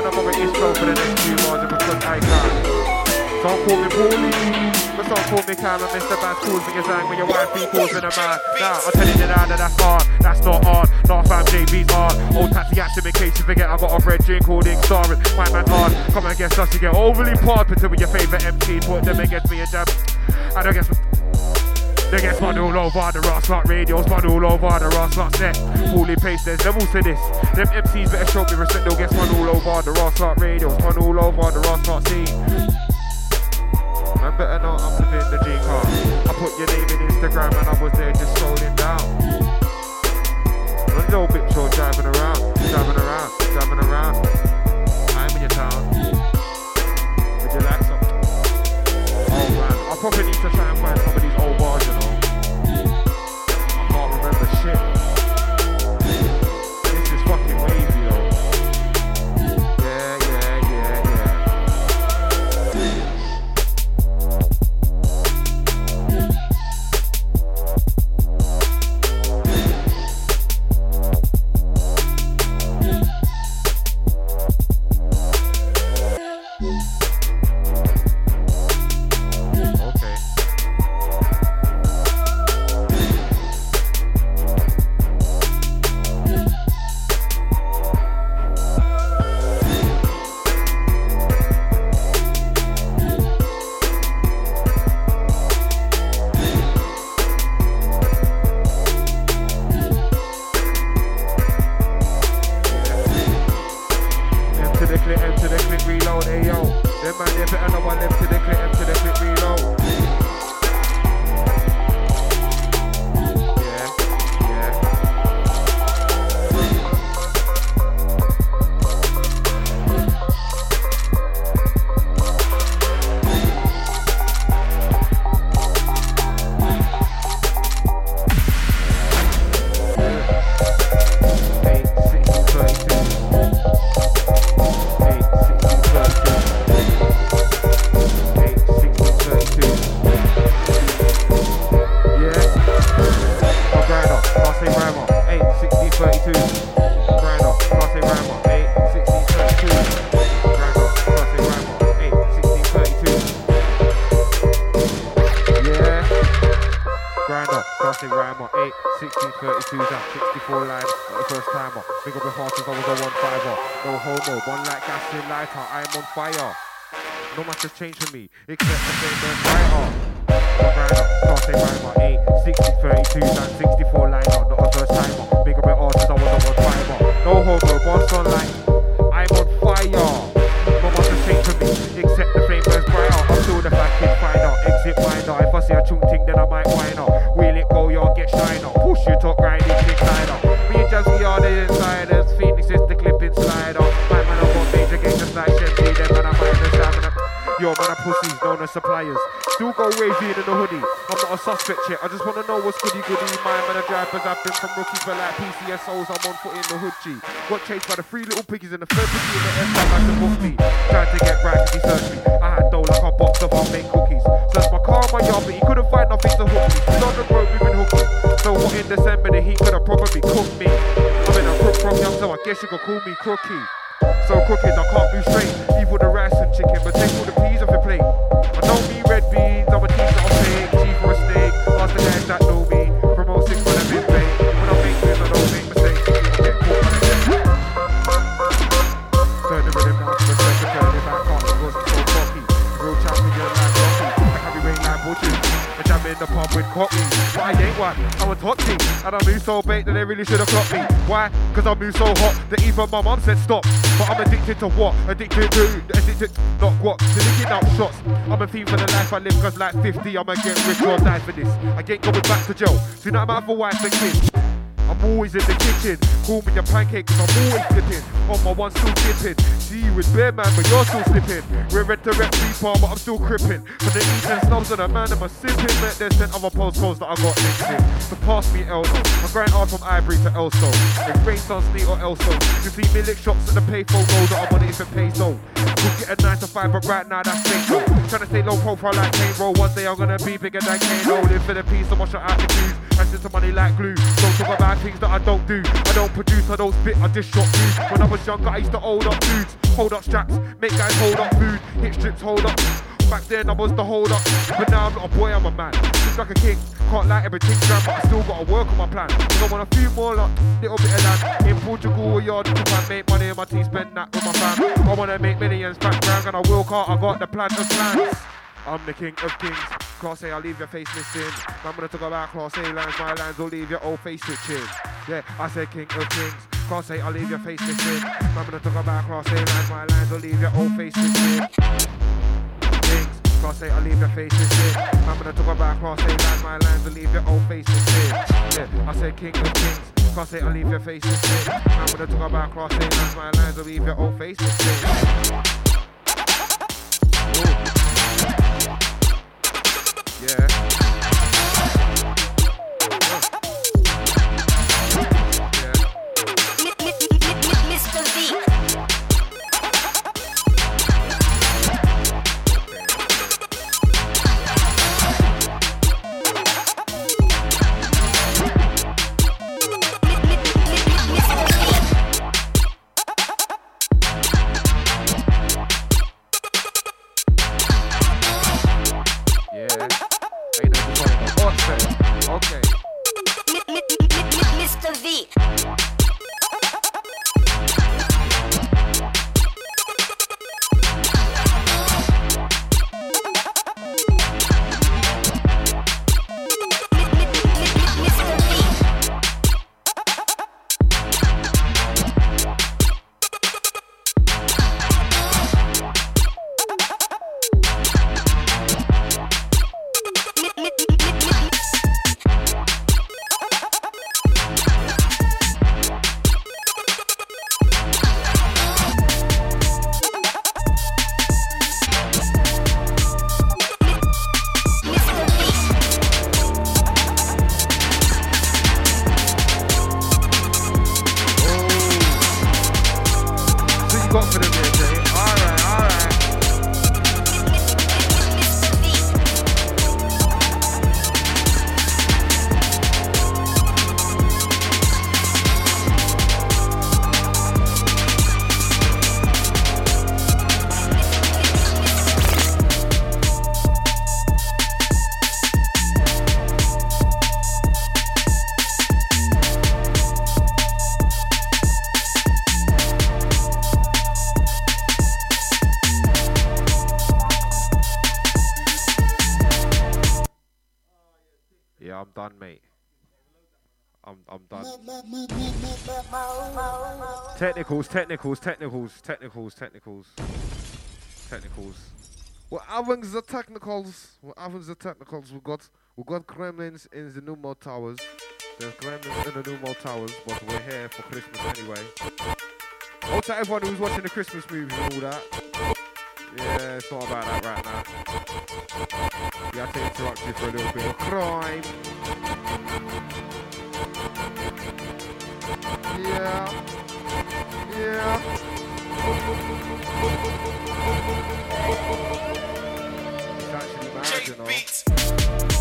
So I'm for the next few months because I can. Some call me Paulie, but some call me and Mr. Bass calls me zang when your wife be calls me a man. Nah, I'm telling you now that that's hard, that's not hard. Not fam JB's hard. Old taxi action in case you forget I got a red drink Ink Star my man hard. Come and guess us, you get overly part, put with your favourite MC, put them against me and jab. I don't guess. They get spun all over the Ross Rock radio, spun all over the Ross Rock set. Fully paced, there's levels to this. Them MCs better show me respect, they'll get spun all over the Ross Rock radio, spun all over the Ross Rock scene. Man better know I'm living the G car. I put your name in Instagram and I was there just scrolling down. A little bit show driving around, driving around, driving around. I'm in your town. Would you like some? Oh man, I probably need to try and find some of these old Has changed for me, except the Yo, man, I'm pussies, known as suppliers. Still go wavy in the hoodie. I'm not a suspect yet. I just wanna know what's goody goody. My man, a drivers. I've been from rookies for like PCSOs. I'm on foot in the hood G. Got chased by the three little piggies and the third piggy in the. I had to book me. Tried to get right 'cause he searched me. I had dough like a box of homemade cookies. Searched my car, my yard, but he couldn't find nothing to hook me. Still on the road, we've been hooking. So what in December the heat could have probably cooked me. I'm in a crook from young, so I guess you could call me crookie. So crooked, I can't move straight. Evil the rice and chicken, but take all the peas off your plate. I don't mean red beans, I'm a teacher of fake. For a snake, ask the guys that know me. The pub with coffee, but I ain't one, I'm a toxic. And I move so bait that they really should have clocked me. Why? Cause I move so hot that even my mum said stop. But I'm addicted to what? Addicted to, addicted to not what? To licking out shots. I'm a thief for the life I live cause like 50 I'ma get rich or die for this. I ain't going back to jail. Do not matter for wife and kids. I'm always in the kitchen. Call me a pancake cause I'm always flipping. On my one still dipping. See you with bear man, but you're still slipping. We're red to red farm, but I'm still cripping. For the eating snubs and a man, I'm a sipping. Met there's 10 other postcodes that I got linked in. So pass me. I grind hard from Ivory to Elso. If rain, sun, sleet or Elso. You see me lick shops at the payphone know that I'm on it if it pays. Could get a 9 to 5, but right now that's fake. Trying to stay low profile like Kane Roll. One day I'm gonna be bigger than Kane Roll. For the peace, so shut out the queues. I send some money like glue. Don't talk about things that I don't do. I don't produce, I don't spit, I just shot dudes. When I was younger, I used to hold up dudes. Hold up straps, make guys hold up food. Hit strips, hold up. Back then I was the hold up, but now I'm not a boy, I'm a man. Just like a king, can't like everything grand, but I still gotta work on my plan. Cause I want a few more, like, little bit of land. In Portugal or yard, to try make money in my team, spend that with my fam. I wanna make millions, back grand, and I will car, I got the plan of plans. I'm the king of kings. Class A, I'll leave your face missing. I'm gonna talk about Class A lines. My lines will leave your old face twitching. Yeah, I said king of kings. Class A, I'll leave your face missing. I'm gonna talk about Class A lines. My lines will leave your old face twitching. Kings. Class A, I'll leave your face missing. I'm gonna talk about Class A lines. My lines will leave your old face missing. Yeah, I said king of kings. Class A, I'll leave your face missing. I'm gonna talk about Class A lines. My lines will leave your old face missing. Yeah. Technicals, technicals, technicals, technicals, technicals, technicals. What happens the technicals? What happens the technicals? We got we got gremlins in the Numo Towers. There's gremlins in the Numo Towers, but we're here for Christmas anyway. To everyone who's watching the Christmas movies and all that. Yeah, it's not about that right now. We have to interrupt you for a little bit of crime. Yeah. Yeah. It's actually mad, you know.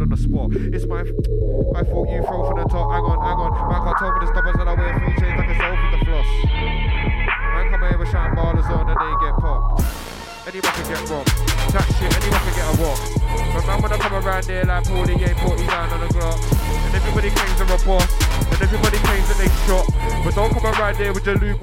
on the spot. It's my my fault you throw from the top. Hang on, hang on. Man can't tell me the stubborn and I wear full chains like a with the floss. Man come here with shine ballers on and they get popped. Anyone can get robbed. That shit, anyone can get a walk. But man when I come around here like 48, 49 on the clock. And everybody claims they're a boss. And everybody claims that they shot. But don't come around here with your loot.